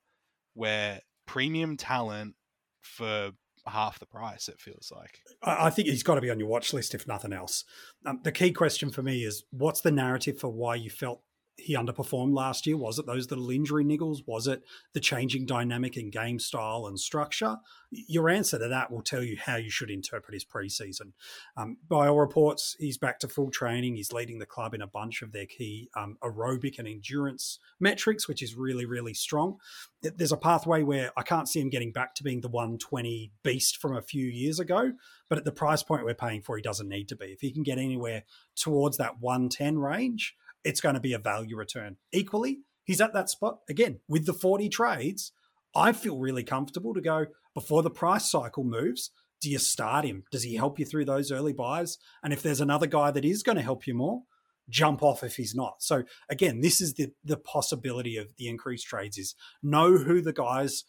where premium talent for half the price it feels like I think he's got to be on your watch list, if nothing else. Um, the key question for me is what's the narrative for why you felt he underperformed last year? Was it those little injury niggles? Was it the changing dynamic in game style and structure? Your answer to that will tell you how you should interpret his preseason. Um, by all reports, he's back to full training. He's leading the club in a bunch of their key um, aerobic and endurance metrics, which is really, really strong. There's a pathway where I can't see him getting back to being the 120 beast from a few years ago, but at the price point we're paying for, he doesn't need to be. If he can get anywhere towards that 110 range, it's going to be a value return. Equally, he's at that spot again with the 40 trades. I feel really comfortable to go before the price cycle moves. Do you start him? Does he help you through those early buys? And if there's another guy that is going to help you more, jump off if he's not. So again, this is the the possibility of the increased trades is know who the guys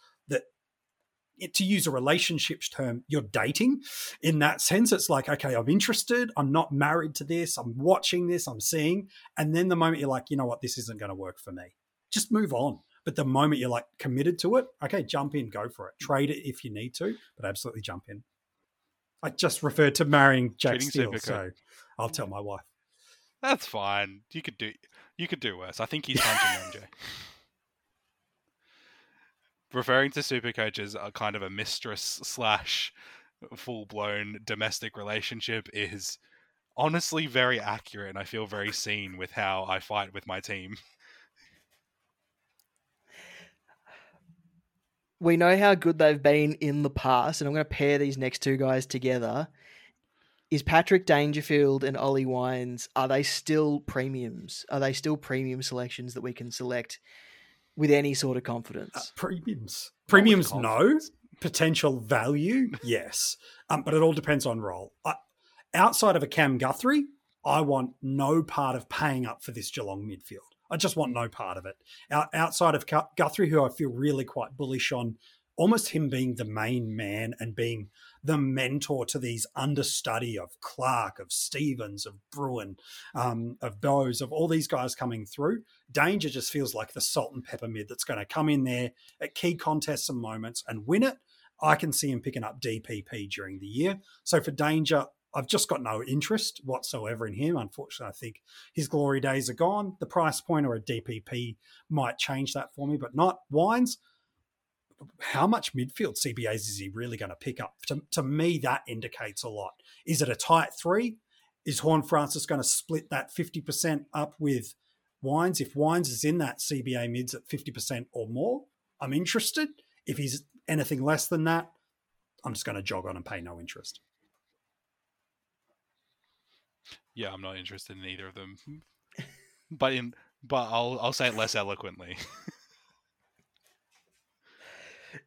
to use a relationships term, you're dating. In that sense, it's like, okay, I'm interested. I'm not married to this. I'm watching this. I'm seeing. And then the moment you're like, you know what, this isn't going to work for me, just move on. But the moment you're like committed to it, okay, jump in, go for it. Trade it if you need to, but absolutely jump in. I just referred to marrying Jack Steele, so I'll tell my wife. that's fine you could do you could do worse i think he's punching mj referring to super coaches a kind of a mistress slash full blown domestic relationship is honestly very accurate and I feel very seen with how I fight with my team. We know how good they've been in the past, and I'm going to pair these next two guys together. Is Patrick Dangerfield and Ollie Wines, are they still premiums? Are they still premium selections that we can select with any sort of confidence? Uh, premiums. Premiums, no. Potential value, yes. Um, but it all depends on role. I, outside of a Cam Guthrie, I want no part of paying up for this Geelong midfield. I just want no part of it. Out, outside of Gu- Guthrie, who I feel really quite bullish on, almost him being the main man and being the mentor to these understudy of Clark, of Stevens, of Bruhn, um, of Bowes, of all these guys coming through. Danger just feels like the salt and pepper mid that's going to come in there at key contests and moments and win it. I can see him picking up DPP during the year. So for Danger, I've just got no interest whatsoever in him. Unfortunately, I think his glory days are gone. The price point or a DPP might change that for me, but not Wines. How much midfield CBAs is he really going to pick up? To, to me, that indicates a lot. Is it a tight three? Is Horne-Francis going to split that 50% up with Wines? If Wines is in that CBA mids at 50% or more, I'm interested. If he's anything less than that, I'm just going to jog on and pay no interest. Yeah, I'm not interested in either of them. but in but I'll I'll say it less eloquently.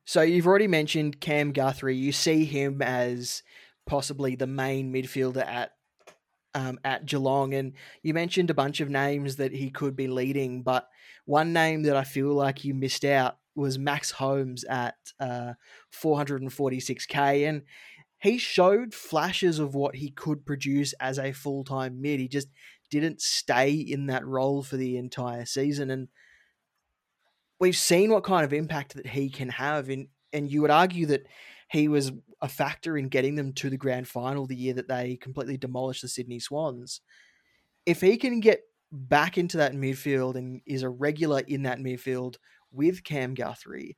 So you've already mentioned Cam Guthrie. You see him as possibly the main midfielder at um, at Geelong, and you mentioned a bunch of names that he could be leading. But one name that I feel like you missed out was Max Holmes at uh, 446k, and he showed flashes of what he could produce as a full time mid. He just didn't stay in that role for the entire season, and we've seen what kind of impact that he can have. In and you would argue that he was a factor in getting them to the grand final the year that they completely demolished the Sydney Swans. If he can get back into that midfield and is a regular in that midfield with Cam Guthrie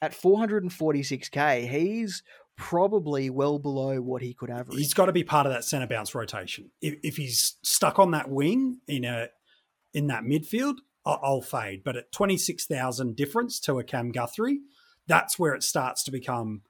at 446k, he's probably well below what he could average. He's got to be part of that centre bounce rotation. If, if he's stuck on that wing in a in that midfield, I'll, fade. But at twenty six thousand difference to a Cam Guthrie, that's where it starts to become.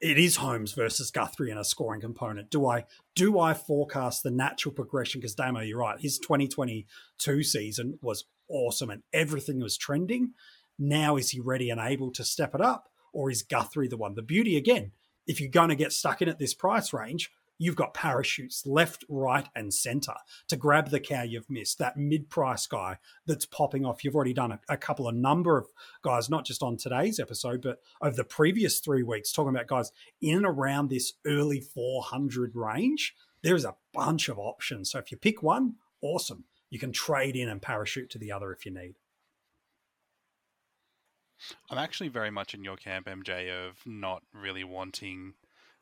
It is Holmes versus Guthrie in a scoring component. Do I do I forecast the natural progression? Because Damo, you're right. His 2022 season was awesome and everything was trending. Now is he ready and able to step it up, or is Guthrie the one? The beauty again if you're going to get stuck in at this price range, you've got parachutes left, right, and center to grab the cow you've missed. That mid price guy that's popping off. You've already done a, a, couple of number of guys, not just on today's episode, but over the previous three weeks, talking about guys in and around this early 400 range. There's a bunch of options. So if you pick one, awesome. You can trade in and parachute to the other if you need. I'm actually very much in your camp, MJ, of not really wanting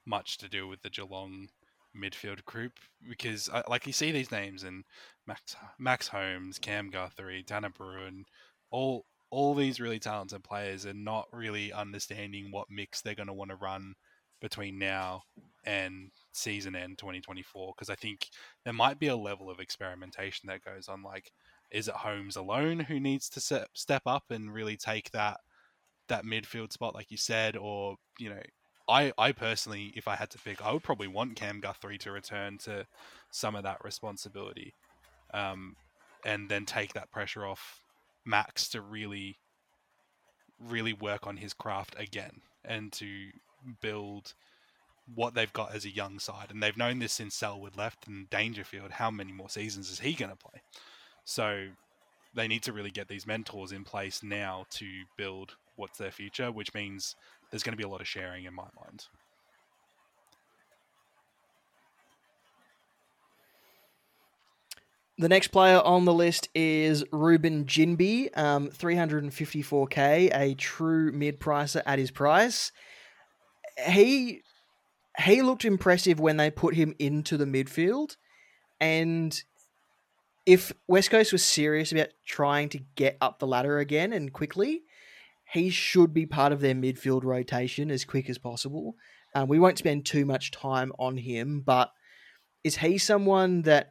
much to do with the Geelong midfield group because, I, like, you see these names and Max Max Holmes, Cam Guthrie, Tanner Bruhn, all all these really talented players, and not really understanding what mix they're going to want to run between now and season end 2024 because I think there might be a level of experimentation that goes on. Like, is it Holmes alone who needs to step step up and really take that that midfield spot, like you said, or you know, I I personally, if I had to pick, I would probably want Cam Guthrie to return to some of that responsibility, um, and then take that pressure off Max to really, really work on his craft again and to build what they've got as a young side. And they've known this since Selwood left and Dangerfield. How many more seasons is he going to play? So they need to really get these mentors in place now to build what's their future, which means there's going to be a lot of sharing in my mind. The next player on the list is Reuben Ginbey, um, 354k, a true mid pricer at his price. He he looked impressive when they put him into the midfield, and if West Coast was serious about trying to get up the ladder again and quickly, he should be part of their midfield rotation as quick as possible. Um, we won't spend too much time on him, but is he someone that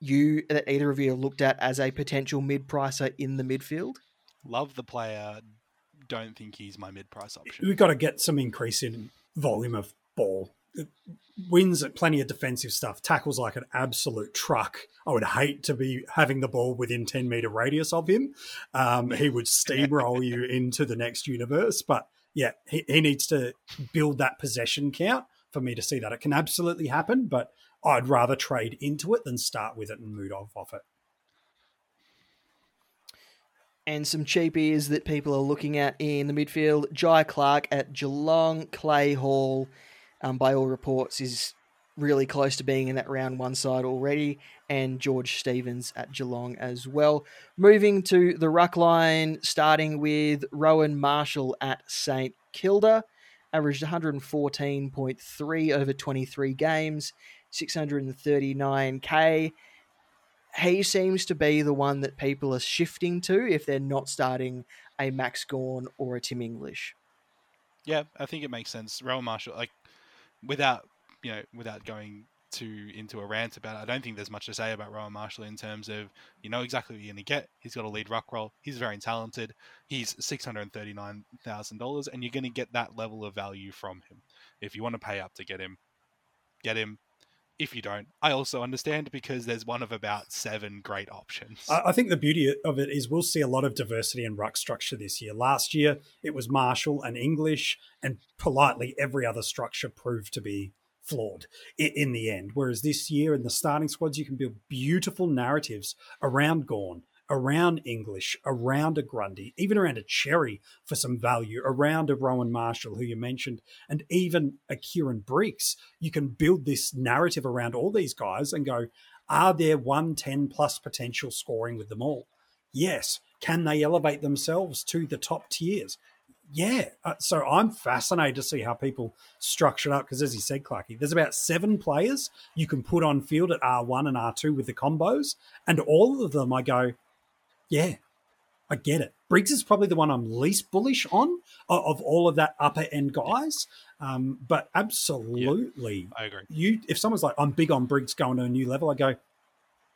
you that either of you looked at as a potential mid pricer in the midfield? Love the player. Don't think he's my mid price option. We've got to get some increase in volume of ball. Wins at plenty of defensive stuff, tackles like an absolute truck. I would hate to be having the ball within 10 meter radius of him. Um, he would steamroll you into the next universe. But yeah, he, he needs to build that possession count for me to see that. It can absolutely happen, but I'd rather trade into it than start with it and move off of it. And some cheap cheapies that people are looking at in the midfield. Jhye Clark at Geelong, Clay Hall, um, by all reports, is really close to being in that round one side already, and George Stevens at Geelong as well. Moving to the ruck line, starting with Rowan Marshall at St Kilda, averaged 114.3 over 23 games, 639k. He seems to be the one that people are shifting to if they're not starting a Max Gawn or a Tim English. Yeah, I think it makes sense. Rowan Marshall, like without you know, without going to into a rant about it, I don't think there's much to say about Rowan Marshall in terms of you know exactly what you're going to get. He's got a lead ruck role. He's very talented. He's six hundred thirty nine thousand dollars, and you're going to get that level of value from him. If you want to pay up to get him, get him. If you don't, I also understand because there's one of about seven great options. I think the beauty of it is we'll see a lot of diversity in ruck structure this year. Last year, it was Marshall and English, and politely every other structure proved to be flawed in the end. Whereas this year in the starting squads, you can build beautiful narratives around Gawn, around English, around a Grundy, even around a Xerri for some value, around a Rowan Marshall, who you mentioned, and even a Kieran Briggs. You can build this narrative around all these guys and go, are there 110 plus potential scoring with them all? Yes. Can they elevate themselves to the top tiers? Yeah. Uh, so I'm fascinated to see how people structure it up because, as you said, Clarky, there's about seven players you can put on field at R1 and R2 with the combos. And all of them, I go, yeah, I get it. Briggs is probably the one I'm least bullish on of, all of that upper end guys. Um, but absolutely, I agree. you if someone's like, I'm big on Briggs going to a new level, I go,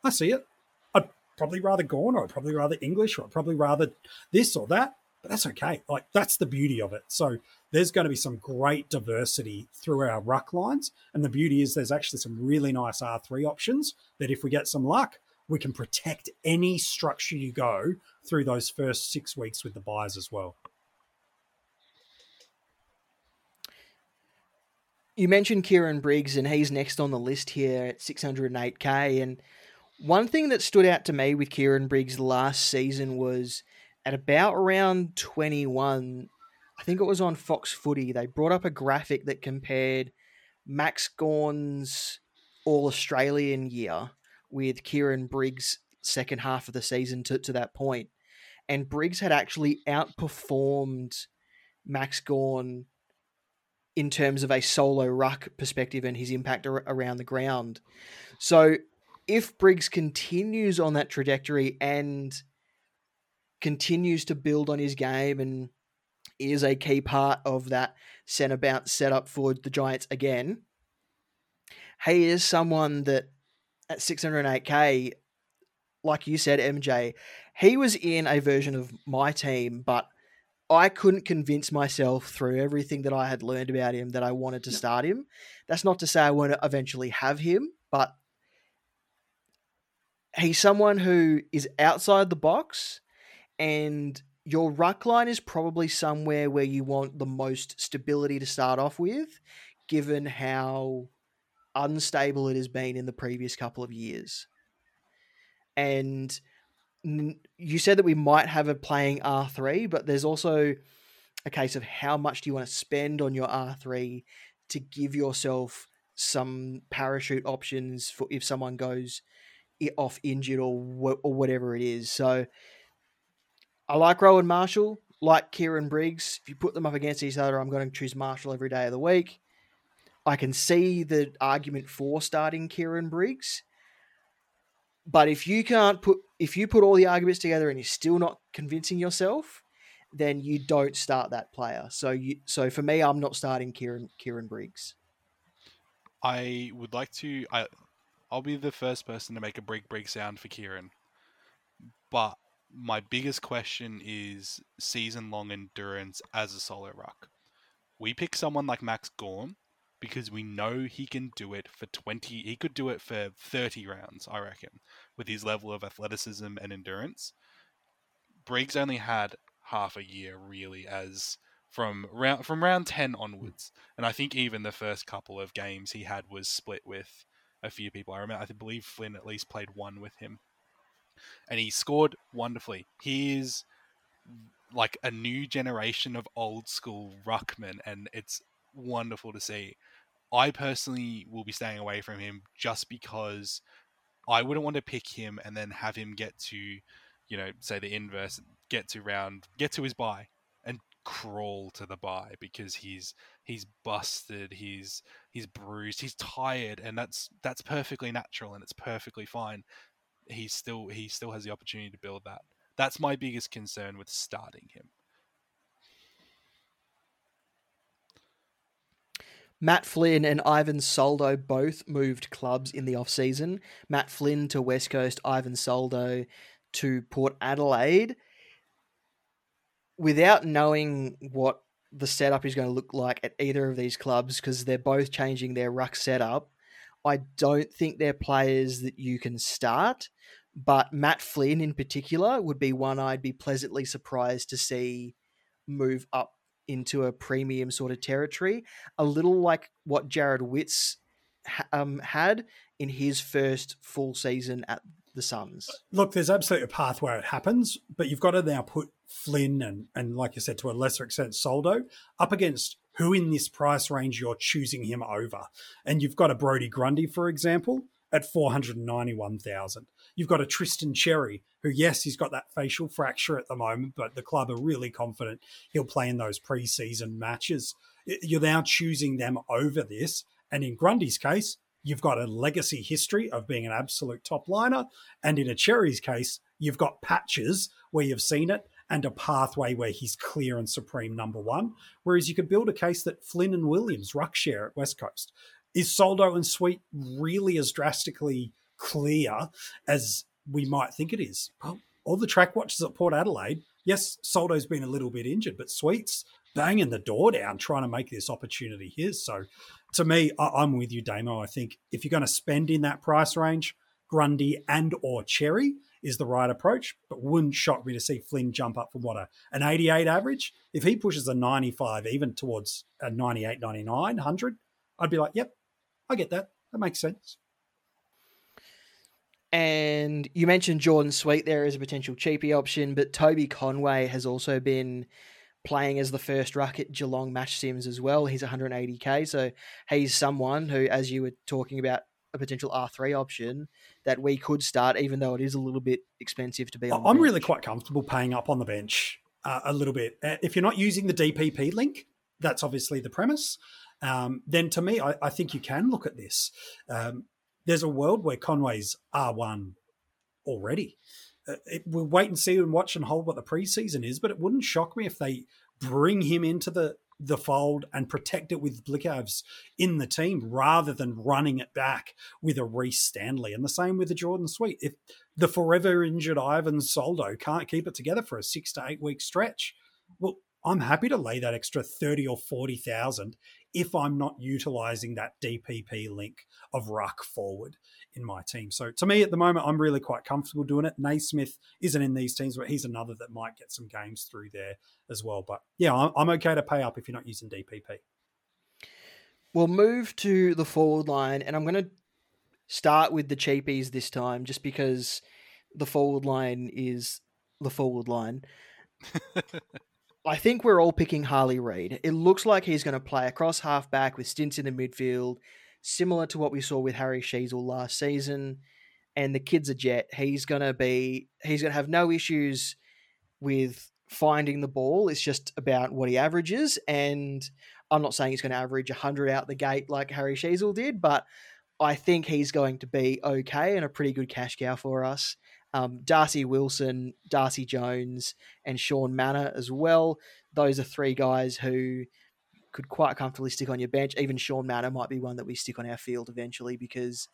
I see it. I'd probably rather Gawn or I'd probably rather English or I'd probably rather this or that. But that's okay. Like that's the beauty of it. So there's going to be some great diversity through our ruck lines. And the beauty is there's actually some really nice R3 options that if we get some luck, we can protect any structure you go through those first six weeks with the buyers as well. You mentioned Kieran Briggs, and he's next on the list here at 608k. And one thing that stood out to me with Kieran Briggs last season was at about around 21, I think it was on Fox Footy, they brought up a graphic that compared Max Gawn's All Australian year with Kieran Briggs' second half of the season to, to that point. And Briggs had actually outperformed Max Gawn in terms of a solo ruck perspective and his impact ar- around the ground. So if Briggs continues on that trajectory and continues to build on his game and is a key part of that centre bounce setup for the Giants again, he is someone that at 608k, like you said, MJ, he was in a version of my team, but I couldn't convince myself through everything that I had learned about him that I wanted to start him. That's not to say I won't eventually have him, but he's someone who is outside the box and your ruck line is probably somewhere where you want the most stability to start off with, given how unstable it has been in the previous couple of years. And you said that we might have a playing R3, but there's also a case of how much do you want to spend on your R3 to give yourself some parachute options for if someone goes off injured or wh- or whatever it is. So I like Rowan Marshall, like Kieran Briggs. If you put them up against each other, I'm going to choose Marshall every day of the week. I can see the argument for starting Kieran Briggs. But if you can't put if you put all the arguments together and you're still not convincing yourself, then you don't start that player. So you so for me, I'm not starting Kieran Kieran Briggs. I would like to. I, I'll be the first person to make a break break sound for Kieran. But my biggest question is season long endurance as a solo ruck. We pick someone like Max Gawn because we know he can do it for 20 he could do it for 30 rounds i reckon with his level of athleticism and endurance. Briggs only had half a year really as from round from round 10 onwards. And i think even the first couple of games he had was split with a few people. I remember i believe flynn at least played one with him. And he scored wonderfully. He is like a new generation of old school ruckman and it's wonderful to see I personally will be staying away from him just because I wouldn't want to pick him and then have him get to, you know, say the inverse, get to round, get to his buy and crawl to the buy because he's he's busted, he's he's bruised, he's tired, and that's that's perfectly natural and it's perfectly fine. He still he still has the opportunity to build that. That's my biggest concern with starting him. Matt Flynn and Ivan Soldo both moved clubs in the off-season. Matt Flynn to West Coast, Ivan Soldo to Port Adelaide. Without knowing what the setup is going to look like at either of these clubs, because they're both changing their ruck setup, I don't think they're players that you can start. But Matt Flynn in particular would be one I'd be pleasantly surprised to see move up into a premium sort of territory, a little like what Jarrod Witts um, had in his first full season at the Suns. Look, there's absolutely a path where it happens, but you've got to now put Flynn and, and like you said, to a lesser extent, Soldo up against who in this price range you're choosing him over. And you've got a Brody Grundy, for example, at 491,000. You've got a Tristan Xerri, who, yes, he's got that facial fracture at the moment, but the club are really confident he'll play in those preseason matches. You're now choosing them over this. And in Grundy's case, you've got a legacy history of being an absolute top liner. And in a Xerri's case, you've got patches where you've seen it and a pathway where he's clear and supreme number one. Whereas you could build a case that Flynn and Williams ruck share at West Coast. Is Soldo and Sweet really as drastically clear as we might think it is? All the track watches at Port Adelaide, yes, Soldo's been a little bit injured, but Sweet's banging the door down trying to make this opportunity his. So to me, I- am with you, Damo. I think if you're going to spend in that price range, Grundy and or Xerri is the right approach, but wouldn't shock me to see Flynn jump up from what a an 88 average. If he pushes a 95, even towards a 98, 99, 100, I'd be like, yep, I get that. That makes sense. And you mentioned Jordan Sweet there as a potential cheapie option, but Toby Conway has also been playing as the first ruck at Geelong match sims as well. He's 180k, so he's someone who, as you were talking about, a potential R3 option that we could start, even though it is a little bit expensive to be on. I'm really quite comfortable paying up on the bench uh, a little bit. Uh, if you're not using the DPP link, that's obviously the premise um, then to me, I, I, think you can look at this. Um, there's a world where Conway's R1 already. Uh, it, we'll wait and see and watch and hold what the preseason is, but it wouldn't shock me if they bring him into the the fold and protect it with Blicavs in the team rather than running it back with a Rhys Stanley. And the same with the Jordan Sweet. If the forever injured Ivan Soldo can't keep it together for a six to eight week stretch, well, I'm happy to lay that extra 30 or 40,000 if I'm not utilizing that DPP link of ruck forward in my team. So to me at the moment, I'm really quite comfortable doing it. Naismith isn't in these teams, but he's another that might get some games through there as well. But yeah, I'm okay to pay up if you're not using DPP. We'll move to the forward line, and I'm going to start with the cheapies this time, just because the forward line is the forward line. I think we're all picking Harley Reid. It looks like he's going to play across halfback with stints in the midfield, similar to what we saw with Harry Sheezel last season. And the kid's a jet. He's going to be, he's going to have no issues with finding the ball. It's just about what he averages. And I'm not saying he's going to average 100 out the gate like Harry Sheezel did, but I think he's going to be okay and a pretty good cash cow for us. Um, Darcy Wilson, Darcy Jones, and Shaun Mannagh as well. Those are three guys who could quite comfortably stick on your bench. Even Shaun Mannagh might be one that we stick on our field eventually because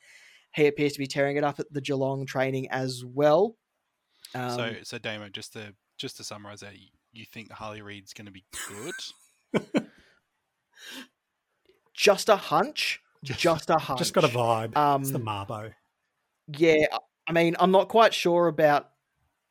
he appears to be tearing it up at the Geelong training as well. Um, so, so Damo, just to just to summarize that, you think Harley Reid's going to be good? just a hunch. Just a hunch. Just got a vibe. Um, it's the Marbo. Yeah, I mean, I'm not quite sure about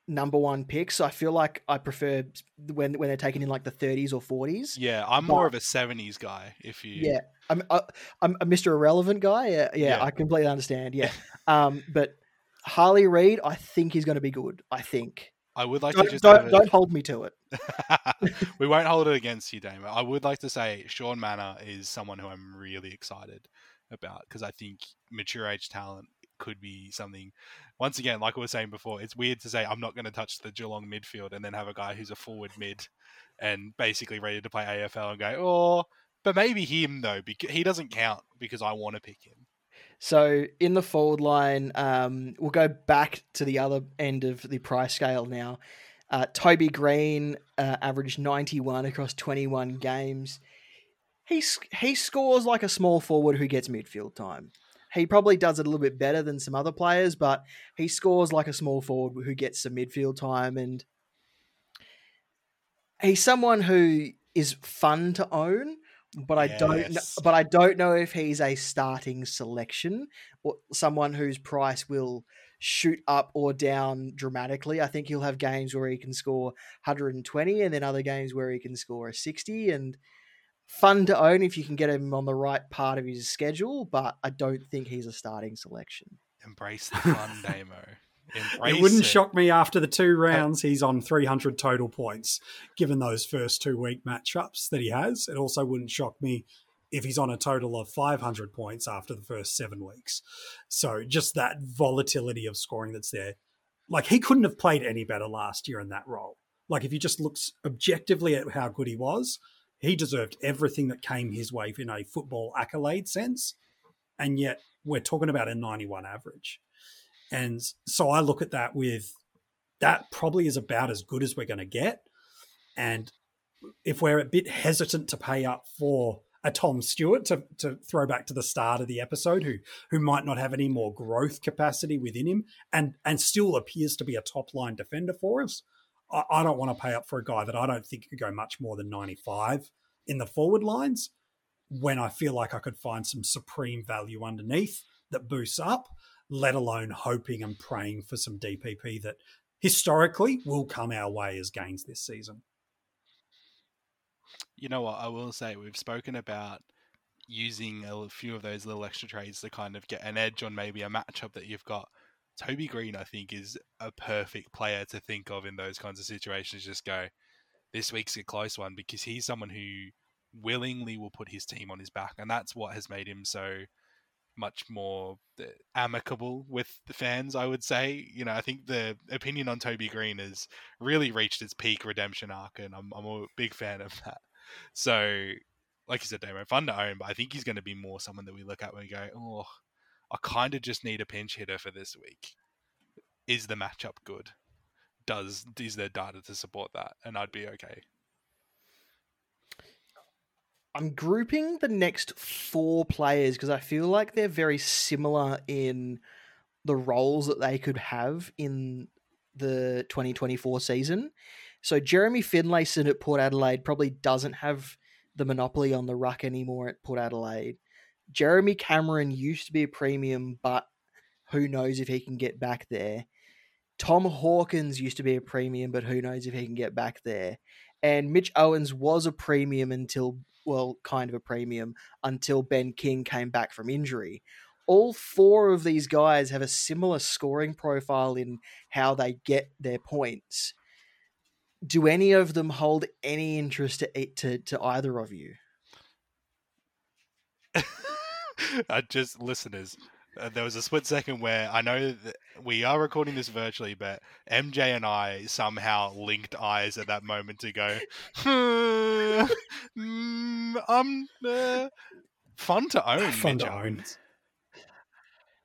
number one picks. I feel like I prefer when when they're taken in like the 30s or 40s. Yeah, I'm But- more of a 70s guy. If you, Yeah, I'm I, I'm a Mr. Irrelevant guy. Yeah, yeah, Yeah. I completely understand. Yeah, um, but Harley Reid, I think he's going to be good. I think. I would like Don't to just don't, a- don't hold me to it. we won't hold it against you, Damo. I would like to say Shaun Mannagh is someone who I'm really excited about because I think mature age talent could be something. Once again, like I was saying before, it's weird to say I'm not going to touch the Geelong midfield and then have a guy who's a forward mid and basically ready to play AFL and go, oh, but maybe him though, because he doesn't count because I want to pick him. So in the forward line, um, we'll go back to the other end of the price scale now. Uh, Toby Greene uh, averaged 91 across 21 games. He he scores like a small forward who gets midfield time. He probably does it a little bit better than some other players, but he scores like a small forward who gets some midfield time, and he's someone who is fun to own. But I don't, kn- Yes. but I don't know if he's a starting selection or someone whose price will shoot up or down dramatically. I think he'll have games where he can score 120 and then other games where he can score a 60 and fun to own if you can get him on the right part of his schedule, but I don't think he's a starting selection. Embrace the fun, Damo. Embrace it wouldn't it. shock me after the two rounds he's on 300 total points, given those first two week matchups that he has. It also wouldn't shock me if he's on a total of 500 points after the first seven weeks. So just that volatility of scoring that's there. Like he couldn't have played any better last year in that role. Like if you just look objectively at how good he was, he deserved everything that came his way in a football accolade sense. And yet we're talking about a 91 average. And so I look at that with that probably is about as good as we're going to get. And if we're a bit hesitant to pay up for a Tom Stewart to, to throw back to the start of the episode, who who might not have any more growth capacity within him and and still appears to be a top line defender for us, I, I don't want to pay up for a guy that I don't think could go much more than 95 in the forward lines when I feel like I could find some supreme value underneath that boosts up let alone hoping and praying for some DPP that historically will come our way as gains this season. You know what? I will say we've spoken about using a few of those little extra trades to kind of get an edge on maybe a matchup that you've got. Toby Greene, I think, is a perfect player to think of in those kinds of situations. Just go, this week's a close one because he's someone who willingly will put his team on his back, and that's what has made him so much more uh, amicable with the fans. I would say, you know, I think the opinion on Toby Greene has really reached its peak redemption arc, and I'm, I'm a big fan of that. So, like you said, Damo, fun to own, but I think he's going to be more someone that we look at when we go, oh, I kind of just need a pinch hitter for this week. Is the matchup good? Does is there data to support that? And I'd be okay. I'm grouping the next four players because I feel like they're very similar in the roles that they could have in the 2024 season. So Jeremy Finlayson at Port Adelaide probably doesn't have the monopoly on the ruck anymore at Port Adelaide. Jeremy Cameron used to be a premium, but who knows if he can get back there. Tom Hawkins used to be a premium, but who knows if he can get back there. And Mitch Owens was a premium until, well, kind of a premium until Ben King came back from injury. All four of these guys have a similar scoring profile in how they get their points. Do any of them hold any interest to, to, to either of you? I just listeners. Uh, there was a split second where I know that we are recording this virtually, but MJ and I somehow linked eyes at that moment to go, hmm, mm, um, uh, fun to own. Fun Mitch to own.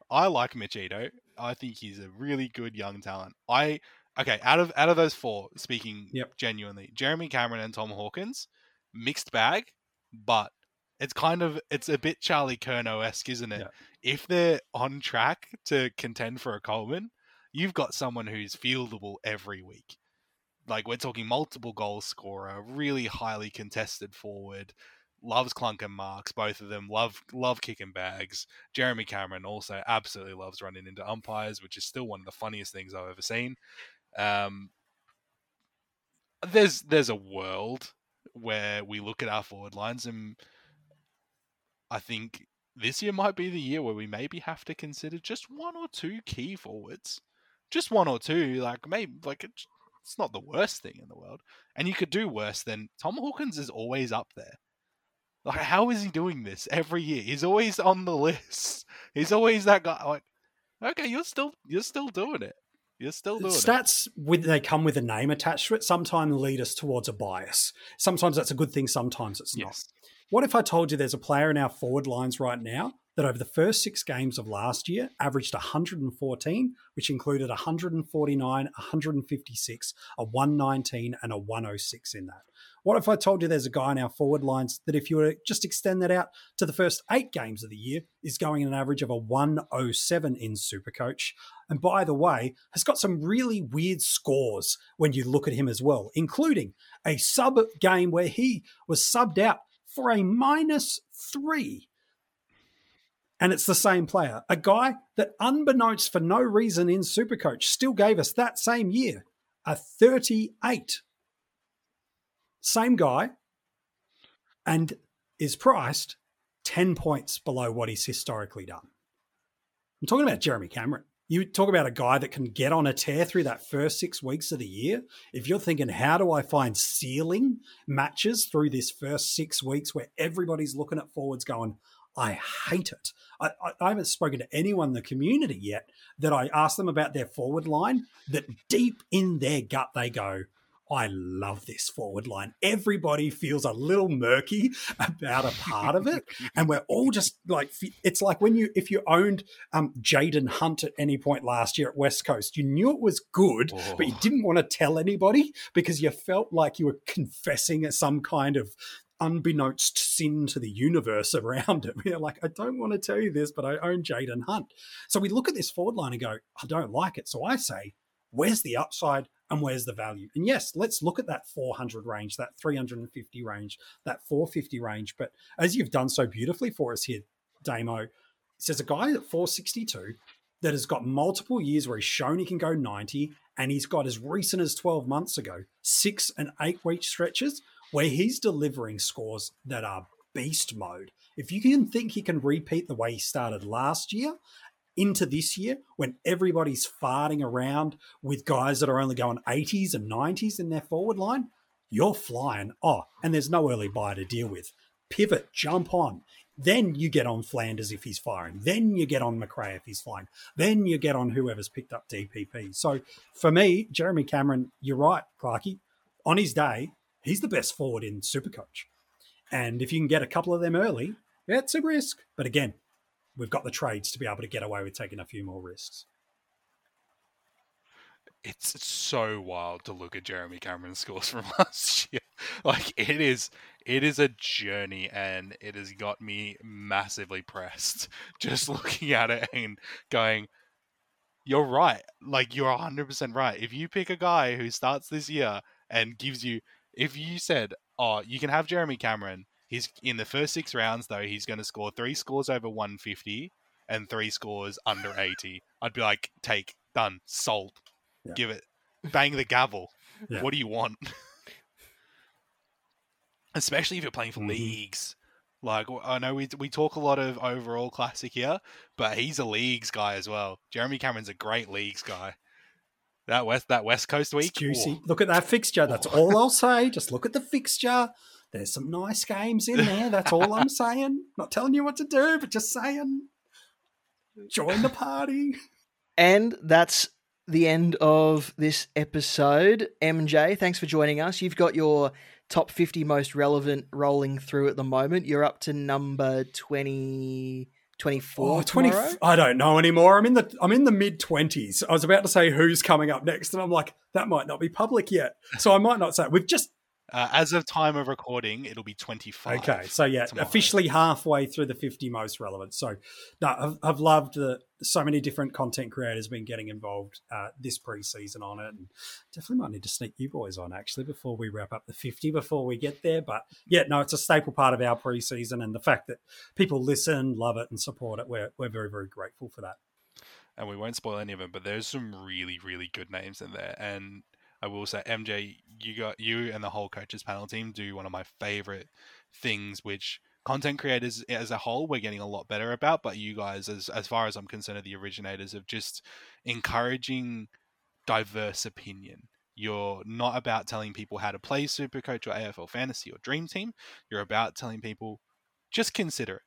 I like Machito. I think he's a really good young talent. I okay out of out of those four, speaking Yep. genuinely, Jeremy Cameron and Tom Hawkins, mixed bag, but it's kind of it's a bit Charlie Curnow esque, isn't it? Yeah. If they're on track to contend for a Coleman, you've got someone who's fieldable every week. Like we're talking multiple goal scorer, really highly contested forward, loves clunk and marks, both of them love love kicking bags. Jeremy Cameron also absolutely loves running into umpires, which is still one of the funniest things I've ever seen. Um, there's there's a world where we look at our forward lines and I think this year might be the year where we maybe have to consider just one or two key forwards. Just one or two, like maybe like it's not the worst thing in the world. And you could do worse than Tom Hawkins is always up there. Like how is he doing this every year? He's always on the list. He's always that guy like okay, you're still you're still doing it. You're still doing it. Stats with they come with a name attached to it. Sometimes lead us towards a bias. Sometimes that's a good thing. Sometimes it's not. What if I told you there's a player in our forward lines right now that over the first six games of last year averaged 114, which included 149, 156, a 119, and a 106 in that? What if I told you there's a guy in our forward lines that, if you were to just extend that out to the first eight games of the year, is going an average of a 107 in Supercoach? And by the way, has got some really weird scores when you look at him as well, including a sub game where he was subbed out for a minus three. And it's the same player. A guy that, unbeknownst for no reason in Supercoach, still gave us that same year a 38. Same guy, and is priced 10 points below what he's historically done. I'm talking about Jeremy Cameron. You talk about a guy that can get on a tear through that first six weeks of the year. If you're thinking, how do I find ceiling matches through this first six weeks where everybody's looking at forwards going, I hate it. I, I, I haven't spoken to anyone in the community yet that I asked them about their forward line that deep in their gut they go, I love this forward line. Everybody feels a little murky about a part of it. And we're all just like, it's like when you, if you owned um, Jayden Hunt at any point last year at West Coast, you knew it was good, but you Oh. didn't want to tell anybody because you felt like you were confessing some kind of unbeknownst sin to the universe around it. We're like, I don't want to tell you this, but I own Jayden Hunt. So we look at this forward line and go, I don't like it. So I say, where's the upside and where's the value? And yes, let's look at that 400 range, that 350 range, that 450 range. But as you've done so beautifully for us here, Damo, says a guy at 462 that has got multiple years where he's shown he can go 90, and he's got as recent as 12 months ago, six and eight week stretches where he's delivering scores that are beast mode. If you can think he can repeat the way he started last year into this year when everybody's farting around with guys that are only going 80s and 90s in their forward line, you're flying. Oh, and there's no early buy to deal with. Pivot, jump on. Then you get on Flanders if he's firing. Then you get on Macrae if he's flying. Then you get on whoever's picked up DPP. So for me, Jeremy Cameron, you're right, Clarky. On his day, he's the best forward in Supercoach. And if you can get a couple of them early, yeah, it's a risk. But again, we've got the trades to be able to get away with taking a few more risks. it's so wild to look at Jeremy Cameron's scores from last year. Like it is it is a journey and it has got me massively pressed just looking at it and going you're right. Like you're 100% right. If you pick a guy who starts this year and gives you if you said, "Oh, you can have Jeremy Cameron. He's in the first 6 rounds though, he's going to score 3 scores over 150 and 3 scores under 80." I'd be like, "Take, done, sold." Yeah. give it bang the gavel Yeah. what do you want especially if you're playing for Mhm. leagues like I know we, we talk a lot of overall classic here but he's a leagues guy as well jeremy cameron's a great leagues guy that west that west coast It's week juicy. oh, Look at that fixture. That's all I'll say. Just look at the fixture. There's some nice games in there. That's all I'm saying. Not telling you what to do, but just saying. Join the party. And that's the end of this episode. MJ, thanks for joining us. You've got your top 50 most relevant rolling through at the moment. You're up to number 20, 24 Oh, 20? I don't know anymore. I'm in the I'm in the mid 20s. I was about to say who's coming up next and I'm like that might not be public yet. So I might not say. We've just Uh, as of time of recording, it'll be 25. Okay, so yeah, tomorrow. officially halfway through the 50 most relevant. So, no, I've, I've loved that so many different content creators have been getting involved uh, this preseason on it, and definitely might need to sneak you boys on actually before we wrap up the 50 before we get there. But yeah, no, it's a staple part of our preseason, and the fact that people listen, love it, and support it, we're we're very very grateful for that. and we won't spoil any of them, but there's some really, really good names in there. And I will say, MJ, you got you and the whole coaches panel team do one of my favorite things, which content creators as a whole we're getting a lot better about. But you guys, as as far as I'm concerned, are the originators of just encouraging diverse opinion. You're not about telling people how to play Supercoach or AFL Fantasy or Dream Team. You're about telling people just consider it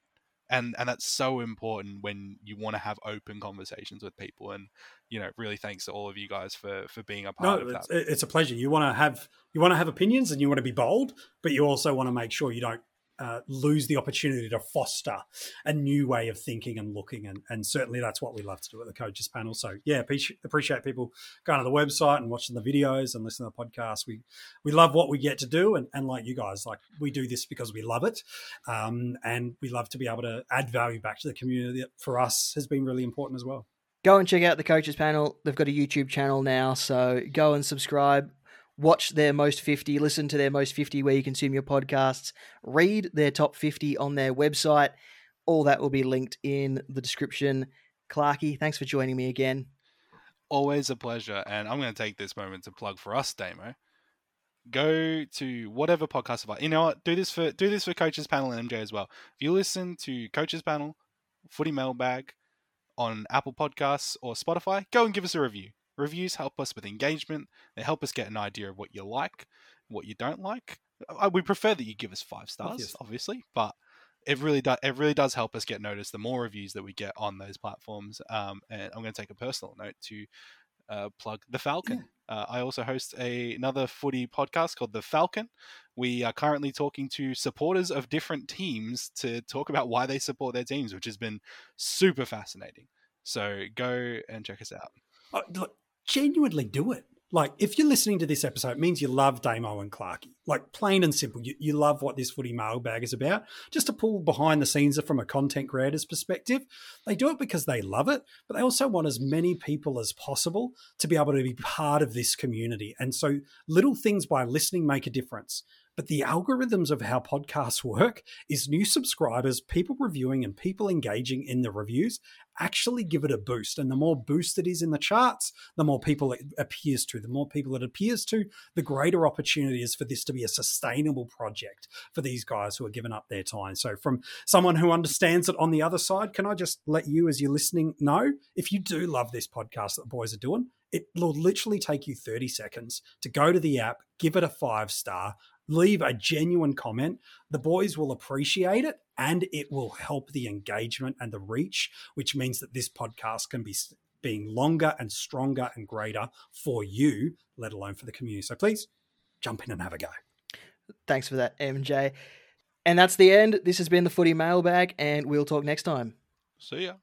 and and that's so important when you want to have open conversations with people and you know really thanks to all of you guys for for being a part No, of that it's, it's a pleasure. You want to have you want to have opinions and you want to be bold, but you also want to make sure you don't uh, lose the opportunity to foster a new way of thinking and looking, and, and certainly that's what we love to do at the coaches panel. So yeah, appreciate, people going to the website and watching the videos and listening to the podcast. We we love what we get to do, and, and like you guys, like we do this because we love it, um, and we love to be able to add value back to the community. That for us has been really important as well. Go and check out the coaches panel. They've got a YouTube channel now, so go and subscribe. Watch their most 50, listen to their most 50 where you consume your podcasts, read their top 50 on their website. All that will be linked in the description. Clarky, thanks for joining me again. always a pleasure and i'm going to take this moment to plug for us damo go to whatever podcast about you know what do this for do this for coaches panel and mj as well if you listen to coaches panel footy mailbag on apple podcasts or spotify go and give us a review reviews help us with engagement they help us get an idea of what you like what you don't like. We prefer that you give us five stars Obvious. obviously but it really does it really does help us get noticed the more reviews that we get on those platforms um, and i'm going to take a personal note to uh, plug the falcon. Uh, i also host a, another footy podcast called the falcon. We are currently talking to supporters of different teams to talk about why they support their teams which has been super fascinating. So go and check us out. Uh, look, genuinely do it. Like, if you're listening to this episode, it means you love Damo and Clarkey. Like, plain and simple, you, you love what this footy mailbag is about. Just to pull behind the scenes from a content creator's perspective, they do it because they love it, but they also want as many people as possible to be able to be part of this community. And so, little things by listening make a difference. But the algorithms of how podcasts work is new subscribers, people reviewing, and people engaging in the reviews actually give it a boost. And the more boost it is in the charts, the more people it appears to. The more people it appears to, the greater opportunity is for this to be a sustainable project for these guys who are giving up their time. So, from someone who understands it on the other side, can I just let you, as you're listening, know if you do love this podcast that the boys are doing, it will literally take you 30 seconds to go to the app, give it a five star, leave a genuine comment. The boys will appreciate it and it will help the engagement and the reach, which means that this podcast can be being longer and stronger and greater for you, let alone for the community. So please jump in and have a go. Thanks for that, MJ. And that's the end. This has been the footy mailbag, and we'll talk next time. see ya